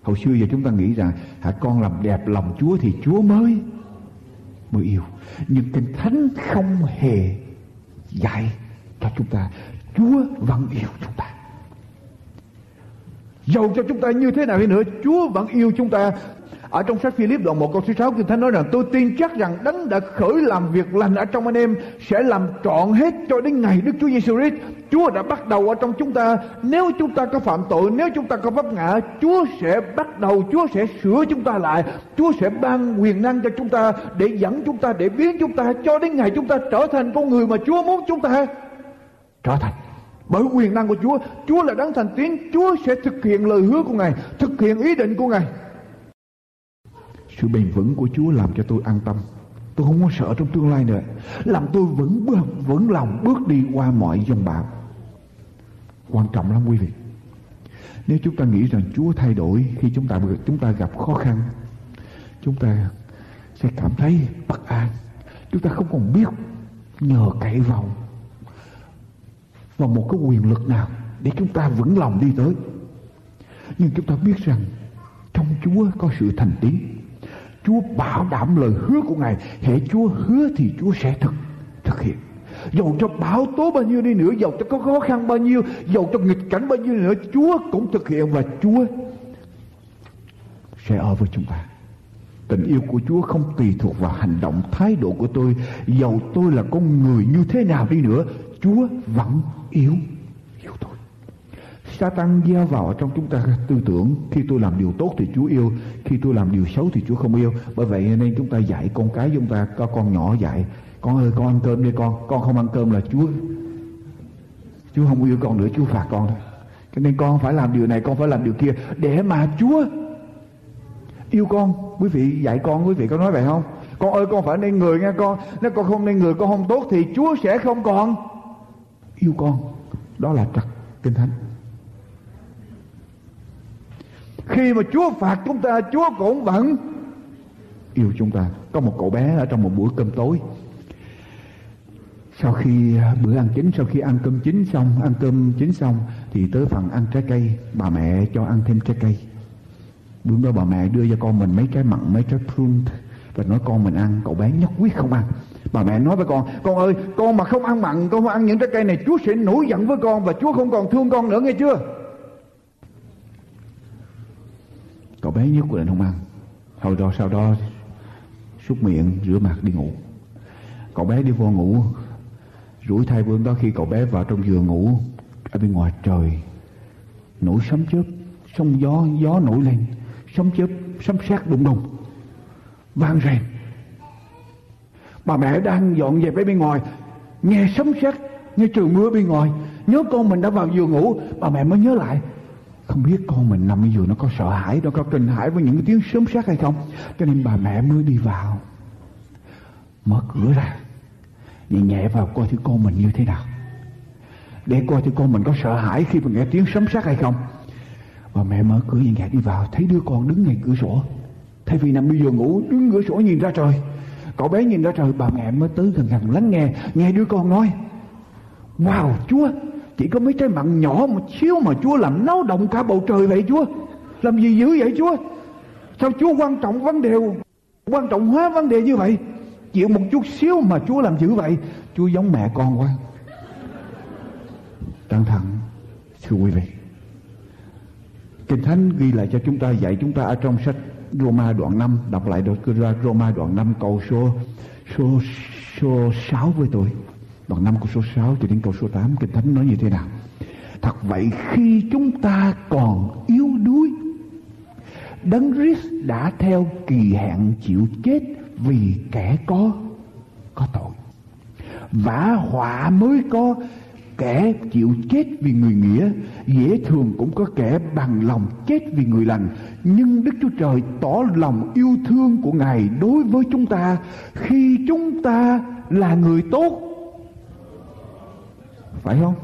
Hồi xưa giờ chúng ta nghĩ rằng hả con làm đẹp lòng Chúa thì Chúa mới mới yêu. Nhưng Kinh Thánh không hề dạy cho chúng ta Chúa vẫn yêu chúng ta. Dầu cho chúng ta như thế nào đi nữa Chúa vẫn yêu chúng ta Ở trong sách Philip đoạn 1 câu số 6 Kinh Thánh nói rằng tôi tin chắc rằng đấng đã khởi làm việc lành ở trong anh em sẽ làm trọn hết cho đến ngày Đức Chúa Giêsu Christ. Chúa đã bắt đầu ở trong chúng ta. Nếu chúng ta có phạm tội, nếu chúng ta có vấp ngã, Chúa sẽ bắt đầu, Chúa sẽ sửa chúng ta lại. Chúa sẽ ban quyền năng cho chúng ta để dẫn chúng ta, để biến chúng ta cho đến ngày chúng ta trở thành con người mà Chúa muốn chúng ta trở thành bởi quyền năng của Chúa Chúa là đấng thành tiến Chúa sẽ thực hiện lời hứa của Ngài, thực hiện ý định của Ngài. Sự bền vững của Chúa làm cho tôi an tâm. Tôi không có sợ trong tương lai nữa. Làm tôi vững vững lòng bước đi qua mọi dòng bão. Quan trọng lắm quý vị. Nếu chúng ta nghĩ rằng Chúa thay đổi khi chúng ta chúng ta gặp khó khăn, chúng ta sẽ cảm thấy bất an. Chúng ta không còn biết nhờ cậy vào và một cái quyền lực nào để chúng ta vững lòng đi tới? Nhưng chúng ta biết rằng trong Chúa có sự thành tín. Chúa bảo đảm lời hứa của Ngài. Hệ Chúa hứa thì Chúa sẽ thực thực hiện. Dầu cho bão tố bao nhiêu đi nữa, dầu cho có khó khăn bao nhiêu, dầu cho nghịch cảnh bao nhiêu đi nữa, Chúa cũng thực hiện và Chúa sẽ ở với chúng ta. Tình yêu của Chúa không tùy thuộc vào hành động, thái độ của tôi. Dầu tôi là con người như thế nào đi nữa Chúa vẫn yêu yêu tôi. Satan gieo vào trong chúng ta tư tưởng, khi tôi làm điều tốt thì Chúa yêu, khi tôi làm điều xấu thì Chúa không yêu. Bởi vậy nên chúng ta dạy con cái chúng ta, có con nhỏ dạy, con ơi, con ăn cơm đi con con không ăn cơm là Chúa Chúa không yêu con nữa, Chúa phạt con thôi. Cho nên con phải làm điều này, con phải làm điều kia để mà Chúa yêu con. Quý vị dạy con, quý vị có nói vậy không? Con ơi, con phải nên người nghe con. Nếu con không nên người, con không tốt thì Chúa sẽ không còn yêu con, đó là trật kinh thánh. Khi mà Chúa phạt chúng ta, Chúa cũng vẫn yêu chúng ta. Có một cậu bé ở trong một buổi cơm tối. Sau khi à, bữa ăn chính, sau khi ăn cơm chính xong, ăn cơm chính xong, thì tới phần ăn trái cây, bà mẹ cho ăn thêm trái cây. Bữa đó bà mẹ đưa cho con mình mấy trái mặn, mấy trái prune, và nói con mình ăn, cậu bé nhất quyết không ăn bà mẹ nói với con con ơi, con mà không ăn mặn, con không ăn những trái cây này, chúa sẽ nổi giận với con và chúa không còn thương con nữa, nghe chưa? Cậu bé nhất quyết định không ăn. Hồi đó, sau đó, súc miệng, rửa mặt, đi ngủ. Cậu bé đi vô ngủ, rủi thay vương đó khi cậu bé vào trong giường ngủ, ở bên ngoài trời, nổi sấm chớp sông gió gió nổi lên, sấm chớp, sấm sét đùng đùng, vang rền bà mẹ đang dọn dẹp ở bên ngoài. Nghe sấm sét, nghe trời mưa bên ngoài. Nhớ con mình đã vào giường ngủ. Bà mẹ mới nhớ lại. Không biết con mình nằm ở giường nó có sợ hãi, nó có kinh hãi với những tiếng sấm sét hay không. Cho nên bà mẹ mới đi vào. Mở cửa ra. Nhẹ nhẹ vào coi thử con mình như thế nào. Để coi thử con mình có sợ hãi khi mà nghe tiếng sấm sét hay không. Và mẹ mở cửa nhẹ nhẹ đi vào, thấy đứa con đứng ngay cửa sổ. Thay vì nằm bây giờ ngủ, đứng cửa sổ nhìn ra trời cậu bé nhìn ra trời, bà mẹ mới tới gần gần lắng nghe nghe đứa con nói, wow, chúa, chỉ có mấy trái mặn nhỏ một xíu mà chúa làm náo động cả bầu trời vậy, chúa. Làm gì dữ vậy, chúa? Sao chúa quan trọng vấn đề, quan trọng hóa vấn đề như vậy? Chịu một chút xíu mà chúa làm dữ vậy, chúa giống mẹ con quá. Cẩn thận thưa quý vị. Kinh thánh ghi lại cho chúng ta, dạy chúng ta ở trong sách Roma đoạn 5 đọc lại được Roma đoạn 5 câu số số số 6 với tôi. Đoạn 5 câu số 6 cho đến câu số 8 kinh thánh nói như thế nào? Thật vậy khi chúng ta còn yếu đuối, đấng Christ đã theo kỳ hạn chịu chết vì kẻ có có tội. Vả họa mới có kẻ chịu chết vì người nghĩa, dễ thường cũng có kẻ bằng lòng chết vì người lành. Nhưng đức chúa trời tỏ lòng yêu thương của ngài đối với chúng ta khi chúng ta là người tốt. Phải không?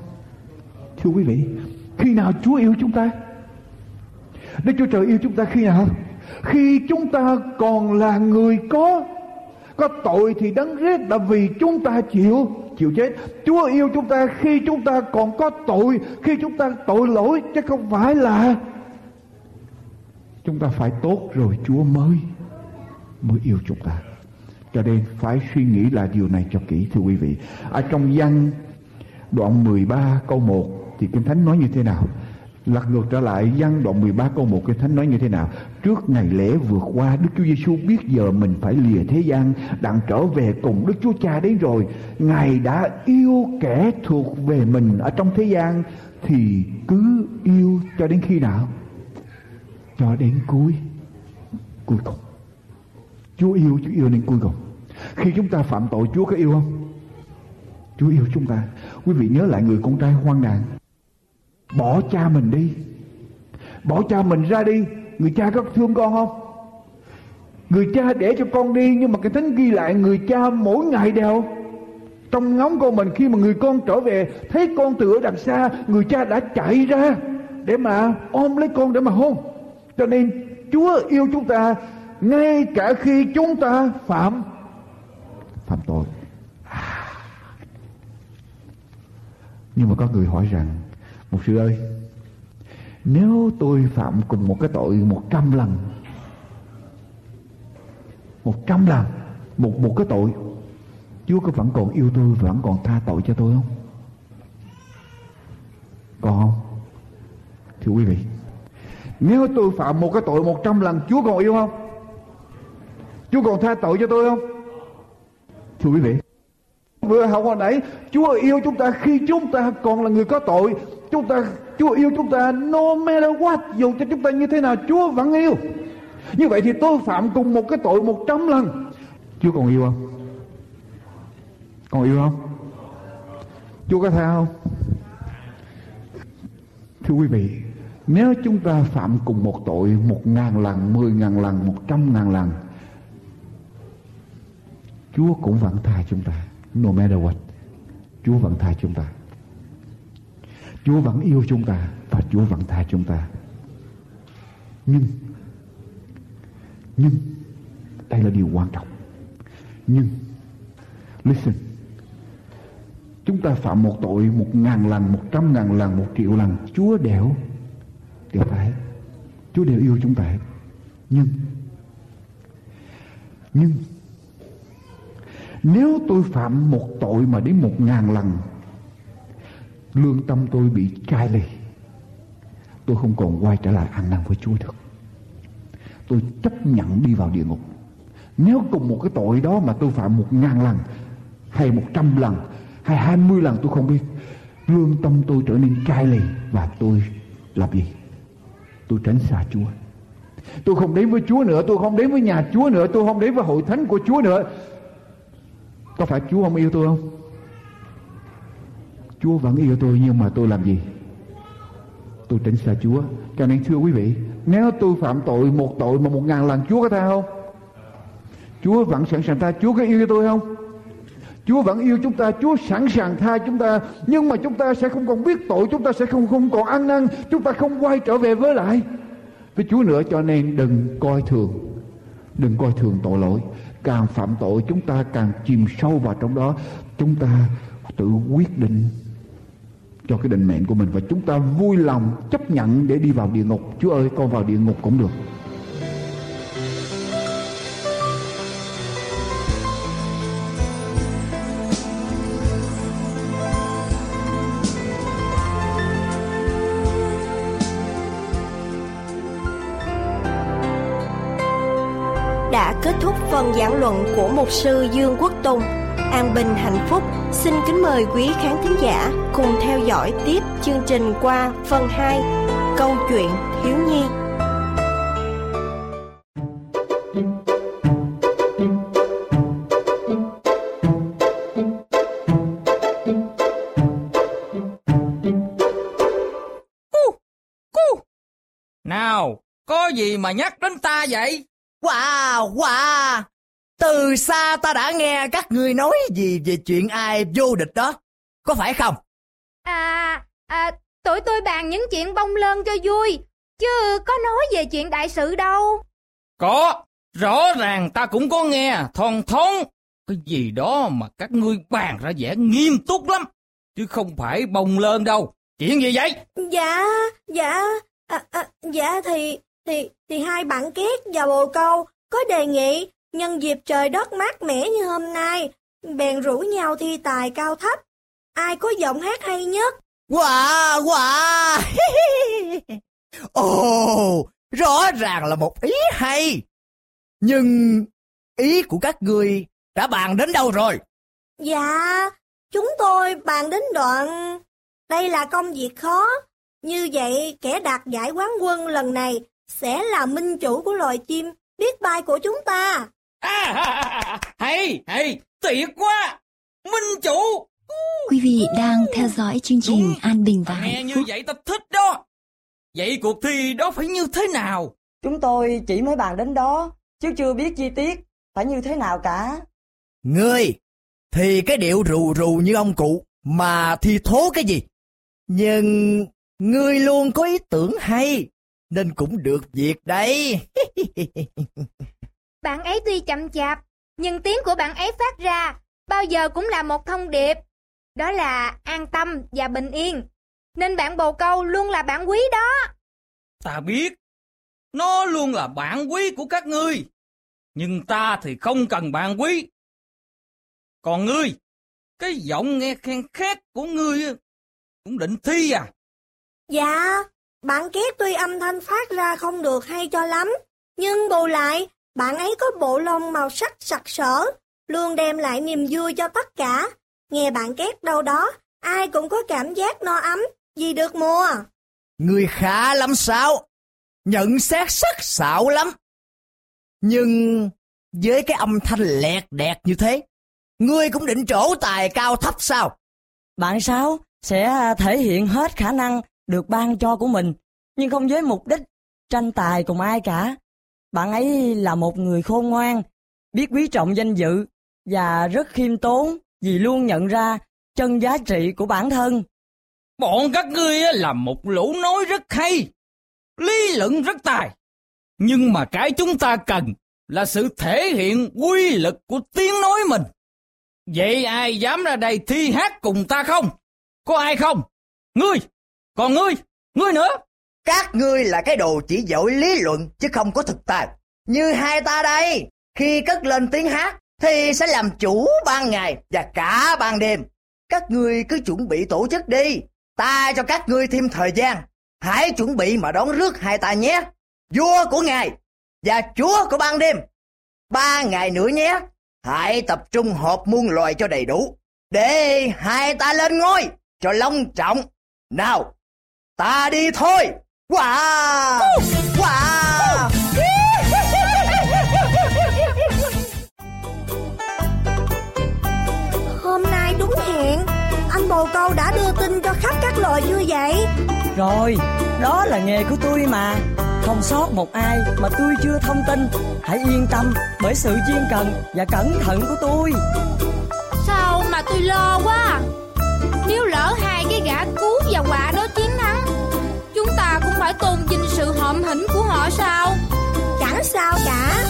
Thưa quý vị, khi nào chúa yêu chúng ta? Đức chúa trời yêu chúng ta khi nào? Khi chúng ta còn là người có có tội thì đấng rết đã vì chúng ta chịu chịu chết. Chúa yêu chúng ta khi chúng ta còn có tội, khi chúng ta tội lỗi, chứ không phải là chúng ta phải tốt rồi chúa mới mới yêu chúng ta. Cho nên phải suy nghĩ là điều này cho kỹ, thưa quý vị. Ở trong văn đoạn 13 câu 1 thì Kinh Thánh nói như thế nào? Lật ngược trở lại văn đoạn 13 câu 1 Kinh Thánh nói như thế nào? Trước ngày lễ vượt qua, Đức Chúa Giêsu biết giờ mình phải lìa thế gian, Đặng trở về cùng Đức Chúa Cha đến rồi. Ngài đã yêu kẻ thuộc về mình ở trong thế gian, Thì cứ yêu cho đến khi nào? Cho đến cuối Cuối cùng. Chúa yêu Chúa yêu đến cuối cùng. Khi chúng ta phạm tội, Chúa có yêu không? Chúa yêu chúng ta. Quý vị nhớ lại người con trai hoang đàn Bỏ cha mình đi. Bỏ cha mình ra đi. Người cha có thương con không? Người cha để cho con đi, Nhưng mà cái thánh ghi lại Người cha mỗi ngày đều. Trong ngóng con mình khi mà người con trở về, Thấy con từ ở đằng xa, Người cha đã chạy ra Để mà ôm lấy con để mà hôn. Cho nên Chúa yêu chúng ta Ngay cả khi chúng ta phạm Phạm tội. À. Nhưng mà có người hỏi rằng một sư ơi, Nếu tôi phạm cùng một cái tội một trăm lần, Một trăm lần, Một một cái tội, Chúa có vẫn còn yêu tôi, Vẫn còn tha tội cho tôi không? Còn không? Thưa quý vị, Nếu tôi phạm một cái tội một trăm lần, Chúa còn yêu không? Chúa còn tha tội cho tôi không? Thưa quý vị, Vừa học hồi nãy, Chúa yêu chúng ta khi chúng ta còn là người có tội Chúng ta Chúa yêu chúng ta no matter what Dù cho chúng ta như thế nào Chúa vẫn yêu. Như vậy thì tôi phạm cùng một cái tội một trăm lần. Chúa còn yêu không? Còn yêu không? Chúa có tha không? Thưa quý vị Nếu chúng ta phạm cùng một tội Một ngàn lần, mười ngàn lần, một trăm ngàn lần Chúa cũng vẫn tha chúng ta No matter what. Chúa vẫn tha chúng ta. Chúa vẫn yêu chúng ta Và Chúa vẫn tha chúng ta. Nhưng Nhưng Đây là điều quan trọng. Nhưng Listen Chúng ta phạm một tội một ngàn lần, một trăm ngàn lần, một triệu lần Chúa đều Đều tha hết Chúa đều yêu chúng ta. Hết Nhưng Nhưng nếu tôi phạm một tội mà đến một ngàn lần Lương tâm tôi bị chai lì. Tôi không còn quay trở lại ăn năn với Chúa được. Tôi chấp nhận đi vào địa ngục. Nếu cùng một cái tội đó mà tôi phạm một ngàn lần, Hay một trăm lần, Hay hai mươi lần tôi không biết, Lương tâm tôi trở nên chai lì Và tôi làm gì? Tôi tránh xa Chúa. Tôi không đến với Chúa nữa, Tôi không đến với nhà Chúa nữa, Tôi không đến với hội thánh của Chúa nữa. Có phải Chúa không yêu tôi không? Chúa vẫn yêu tôi nhưng mà tôi làm gì? Tôi tránh xa Chúa. Cho nên thưa quý vị, nếu tôi phạm tội một tội mà một ngàn lần Chúa có tha không? Chúa vẫn sẵn sàng tha. Chúa có yêu tôi không? Chúa vẫn yêu chúng ta, Chúa sẵn sàng tha chúng ta, nhưng mà chúng ta sẽ không còn biết tội, chúng ta sẽ không không còn ăn năn, chúng ta không quay trở về với lại với Chúa nữa, cho nên đừng coi thường, đừng coi thường tội lỗi càng phạm tội chúng ta càng chìm sâu vào trong đó chúng ta tự quyết định cho cái định mệnh của mình. Và chúng ta vui lòng chấp nhận để đi vào địa ngục. Chúa ơi, con vào địa ngục cũng được. Đã kết thúc phần giảng luận của mục sư Dương Quốc Tùng. An Bình Hạnh Phúc xin kính mời quý khán thính giả cùng theo dõi tiếp chương trình qua phần 2 Câu chuyện Thiếu Nhi. Nào, có gì mà nhắc đến ta vậy? Wow, wow! Từ xa ta đã nghe các ngươi nói gì về chuyện ai vô địch đó. Có phải không? À, à, tụi tôi bàn những chuyện bông lơn cho vui, chứ có nói về chuyện đại sự đâu. Có, rõ ràng ta cũng có nghe, thon thon. Cái gì đó mà các ngươi bàn ra vẻ nghiêm túc lắm, chứ không phải bông lơn đâu. Chuyện gì vậy? Dạ, dạ, à, à, dạ thì, thì, thì hai bạn két và bồ câu có đề nghị nhân dịp trời đất mát mẻ như hôm nay, bèn rủ nhau thi tài cao thấp. Ai có giọng hát hay nhất Wow, wow! [laughs] Ồ, rõ ràng là một ý hay. Nhưng ý của các người đã bàn đến đâu rồi? Dạ, chúng tôi bàn đến đoạn... Đây là công việc khó. Như vậy, kẻ đạt giải quán quân lần này sẽ là minh chủ của loài chim biết bay của chúng ta. À, à, à, à, hay, hay, tuyệt quá! Minh chủ! Quý vị đang theo dõi chương trình Đúng. An Bình và Hạnh như Phúc. vậy ta thích đó. Vậy cuộc thi đó phải như thế nào? Chúng tôi chỉ mới bàn đến đó, chứ chưa biết chi tiết phải như thế nào cả. Ngươi thì cái điệu rù rù như ông cụ mà thi thố cái gì? Nhưng ngươi luôn có ý tưởng hay nên cũng được việc đấy. [laughs] Bạn ấy tuy chậm chạp, nhưng tiếng của bạn ấy phát ra bao giờ cũng là một thông điệp. Đó là an tâm và bình yên. Nên bạn bồ câu luôn là bạn quý đó. Ta biết, nó luôn là bạn quý của các ngươi. Nhưng ta thì không cần bạn quý. Còn ngươi, cái giọng nghe khen khét của ngươi cũng định thi à? Dạ, bạn két tuy âm thanh phát ra không được hay cho lắm, nhưng bù lại, bạn ấy có bộ lông màu sắc sặc sỡ, luôn đem lại niềm vui cho tất cả. Nghe bạn két đâu đó, ai cũng có cảm giác no ấm, vì được mùa. Ngươi khá lắm sao? Nhận xét sắc sảo lắm. Nhưng với cái âm thanh lẹt đẹt như thế, ngươi cũng định trổ tài cao thấp sao? Bạn sao sẽ thể hiện hết khả năng được ban cho của mình, nhưng không với mục đích tranh tài cùng ai cả. Bạn ấy là một người khôn ngoan, biết quý trọng danh dự và rất khiêm tốn vì luôn nhận ra chân giá trị của bản thân. Bọn các ngươi là một lũ nói rất hay, lý luận rất tài. Nhưng mà cái chúng ta cần là sự thể hiện quy lực của tiếng nói mình. Vậy ai dám ra đây thi hát cùng ta không? Có ai không? Ngươi! Còn ngươi! Ngươi nữa! Các ngươi là cái đồ chỉ giỏi lý luận chứ không có thực tài. Như hai ta đây, khi cất lên tiếng hát thì sẽ làm chủ ban ngày và cả ban đêm. Các ngươi cứ chuẩn bị tổ chức đi. Ta cho các ngươi thêm thời gian. Hãy chuẩn bị mà đón rước hai ta nhé. Vua của ngài và chúa của ban đêm. Ba ngày nữa nhé. Hãy tập trung họp muôn loài cho đầy đủ. Để hai ta lên ngôi cho long trọng. Nào, ta đi thôi. Wow! Wow! Hôm nay đúng hẹn, anh bồ câu đã đưa tin cho khắp các loài như vậy. Rồi, đó là nghề của tôi mà. Không sót một ai mà tôi chưa thông tin. Hãy yên tâm bởi sự chuyên cần và cẩn thận của tôi. Sao mà tôi lo quá? Nếu lỡ hai cái gã cú và quạ đó chiến thắng, chúng ta cũng phải tôn vinh sự hợm hĩnh của họ sao? Chẳng sao cả.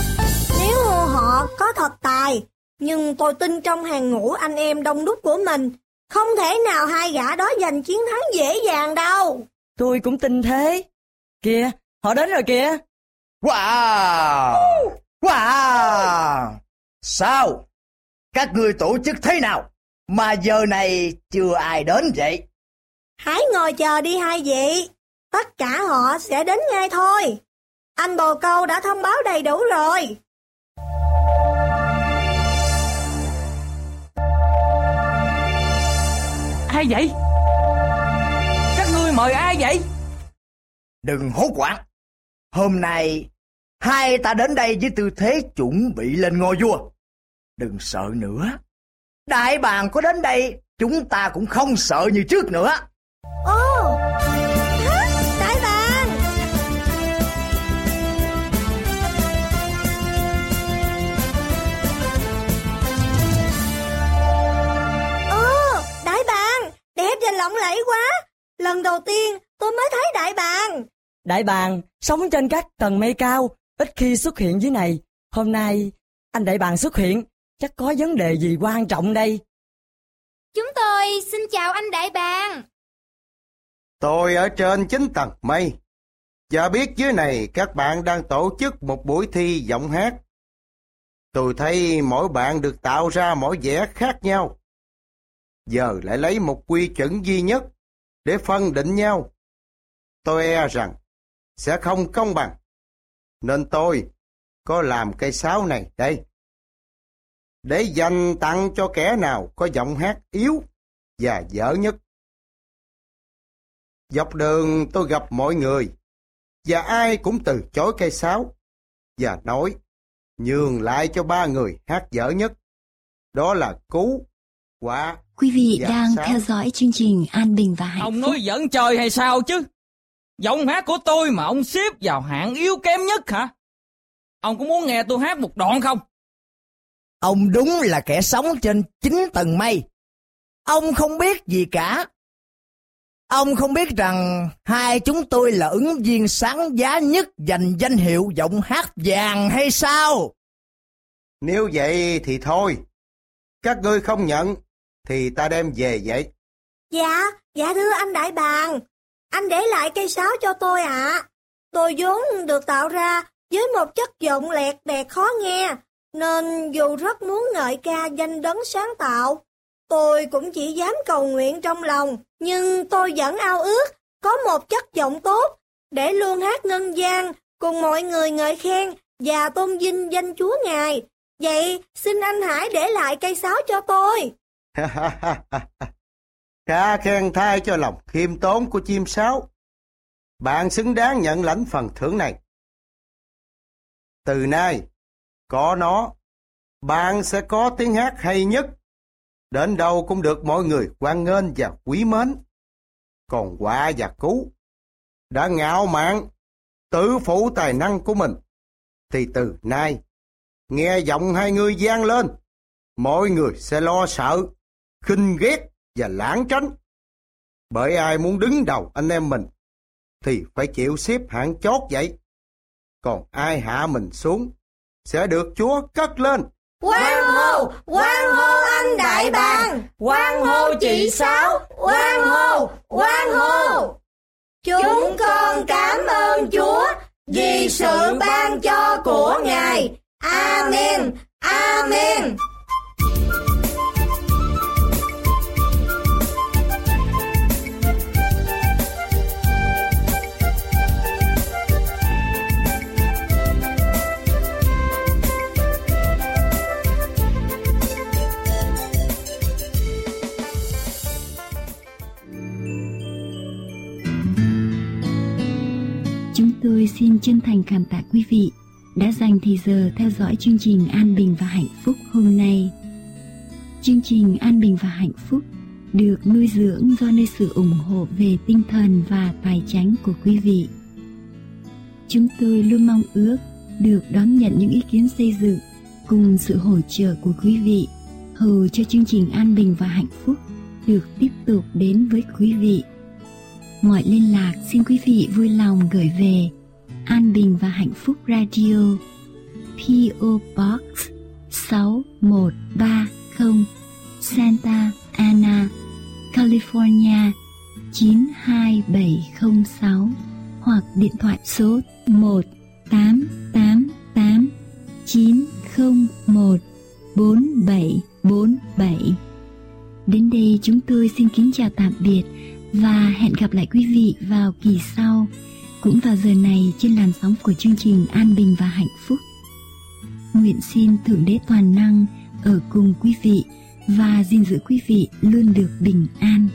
Nếu họ có thật tài, nhưng tôi tin trong hàng ngũ anh em đông đúc của mình, không thể nào hai gã đó giành chiến thắng dễ dàng đâu. Tôi cũng tin thế. Kìa, họ đến rồi kìa. Wow! Wow! Sao? Các ngươi tổ chức thế nào? Mà giờ này chưa ai đến vậy? Hãy ngồi chờ đi hai vị. Tất cả họ sẽ đến ngay thôi. Anh bồ câu đã thông báo đầy đủ rồi. Ai vậy? Các ngươi mời ai vậy? Đừng hốt quảng. Hôm nay, hai ta đến đây với tư thế chuẩn bị lên ngôi vua. Đừng sợ nữa. Đại bàng có đến đây, chúng ta cũng không sợ như trước nữa. Ồ! Hả? Và lộng lẫy quá! Lần đầu tiên tôi mới thấy đại bàng. Đại bàng sống trên các tầng mây cao, ít khi xuất hiện dưới này. Hôm nay, anh đại bàng xuất hiện, chắc có vấn đề gì quan trọng đây. Chúng tôi xin chào anh đại bàng. Tôi ở trên chín tầng mây. Và biết dưới này các bạn đang tổ chức một buổi thi giọng hát. Tôi thấy mỗi bạn được tạo ra mỗi vẻ khác nhau. Giờ lại lấy một quy chuẩn duy nhất để phân định nhau. Tôi e rằng sẽ không công bằng. Nên tôi có làm cây sáo này đây. Để dành tặng cho kẻ nào có giọng hát yếu và dở nhất. Dọc đường tôi gặp mọi người, và ai cũng từ chối cây sáo, và nói, nhường lại cho ba người hát dở nhất. Đó là Cú, Quả, Quý vị Dạ, đang sao? theo dõi chương trình An Bình và Hạnh Ông Phúc. nói giỡn trời hay sao chứ? Giọng hát của tôi mà ông xếp vào hạng yếu kém nhất hả? Ông có muốn nghe tôi hát một đoạn không? Ông đúng là kẻ sống trên chín tầng mây. Ông không biết gì cả. Ông không biết rằng hai chúng tôi là ứng viên sáng giá nhất giành danh hiệu giọng hát vàng hay sao? Nếu vậy thì thôi. Các ngươi không nhận, thì ta đem về vậy. Dạ, dạ thưa anh đại bàng. Anh để lại cây sáo cho tôi ạ. Tôi vốn được tạo ra với một chất giọng lẹt đẹt khó nghe, nên dù rất muốn ngợi ca danh đấng sáng tạo, tôi cũng chỉ dám cầu nguyện trong lòng, nhưng tôi vẫn ao ước có một chất giọng tốt để luôn hát ngân gian cùng mọi người ngợi khen và tôn vinh danh Chúa Ngài. Vậy xin anh hãy để lại cây sáo cho tôi. [laughs] Khá khen thay cho lòng khiêm tốn của chim sáo. Bạn xứng đáng nhận lãnh phần thưởng này. Từ nay, có nó, bạn sẽ có tiếng hát hay nhất. Đến đâu cũng được mọi người quan nghênh và quý mến. Còn quả và cú, đã ngạo mạn, tự phụ tài năng của mình, thì từ nay, nghe giọng hai người gian lên, mọi người sẽ lo sợ, khinh ghét và lãng tránh. Bởi ai muốn đứng đầu anh em mình, thì phải chịu xếp hạng chót vậy. Còn ai hạ mình xuống, sẽ được Chúa cất lên. Quang hô, quang hô anh đại bàng, quang hô chị sáu, quang hô, quang hô. Chúng con cảm ơn Chúa vì sự ban cho của Ngài. Amen, Amen. Xin chân thành cảm tạ quý vị đã dành thời giờ theo dõi chương trình An Bình và Hạnh Phúc hôm nay. Chương trình An Bình và Hạnh Phúc được nuôi dưỡng do nơi sự ủng hộ về tinh thần và tài chánh của quý vị. Chúng tôi luôn mong ước được đón nhận những ý kiến xây dựng cùng sự hỗ trợ của quý vị hầu cho chương trình An Bình và Hạnh Phúc được tiếp tục đến với quý vị. Mọi liên lạc xin quý vị vui lòng gửi về An Bình và Hạnh Phúc Radio PO Box 6130 Santa Ana, California 92706 hoặc điện thoại số 1888 901 4747 Đến đây chúng tôi xin kính chào tạm biệt và hẹn gặp lại quý vị vào kỳ sau cũng vào giờ này trên làn sóng của chương trình An Bình và Hạnh Phúc. Nguyện xin Thượng Đế Toàn Năng ở cùng quý vị và gìn giữ quý vị luôn được bình an.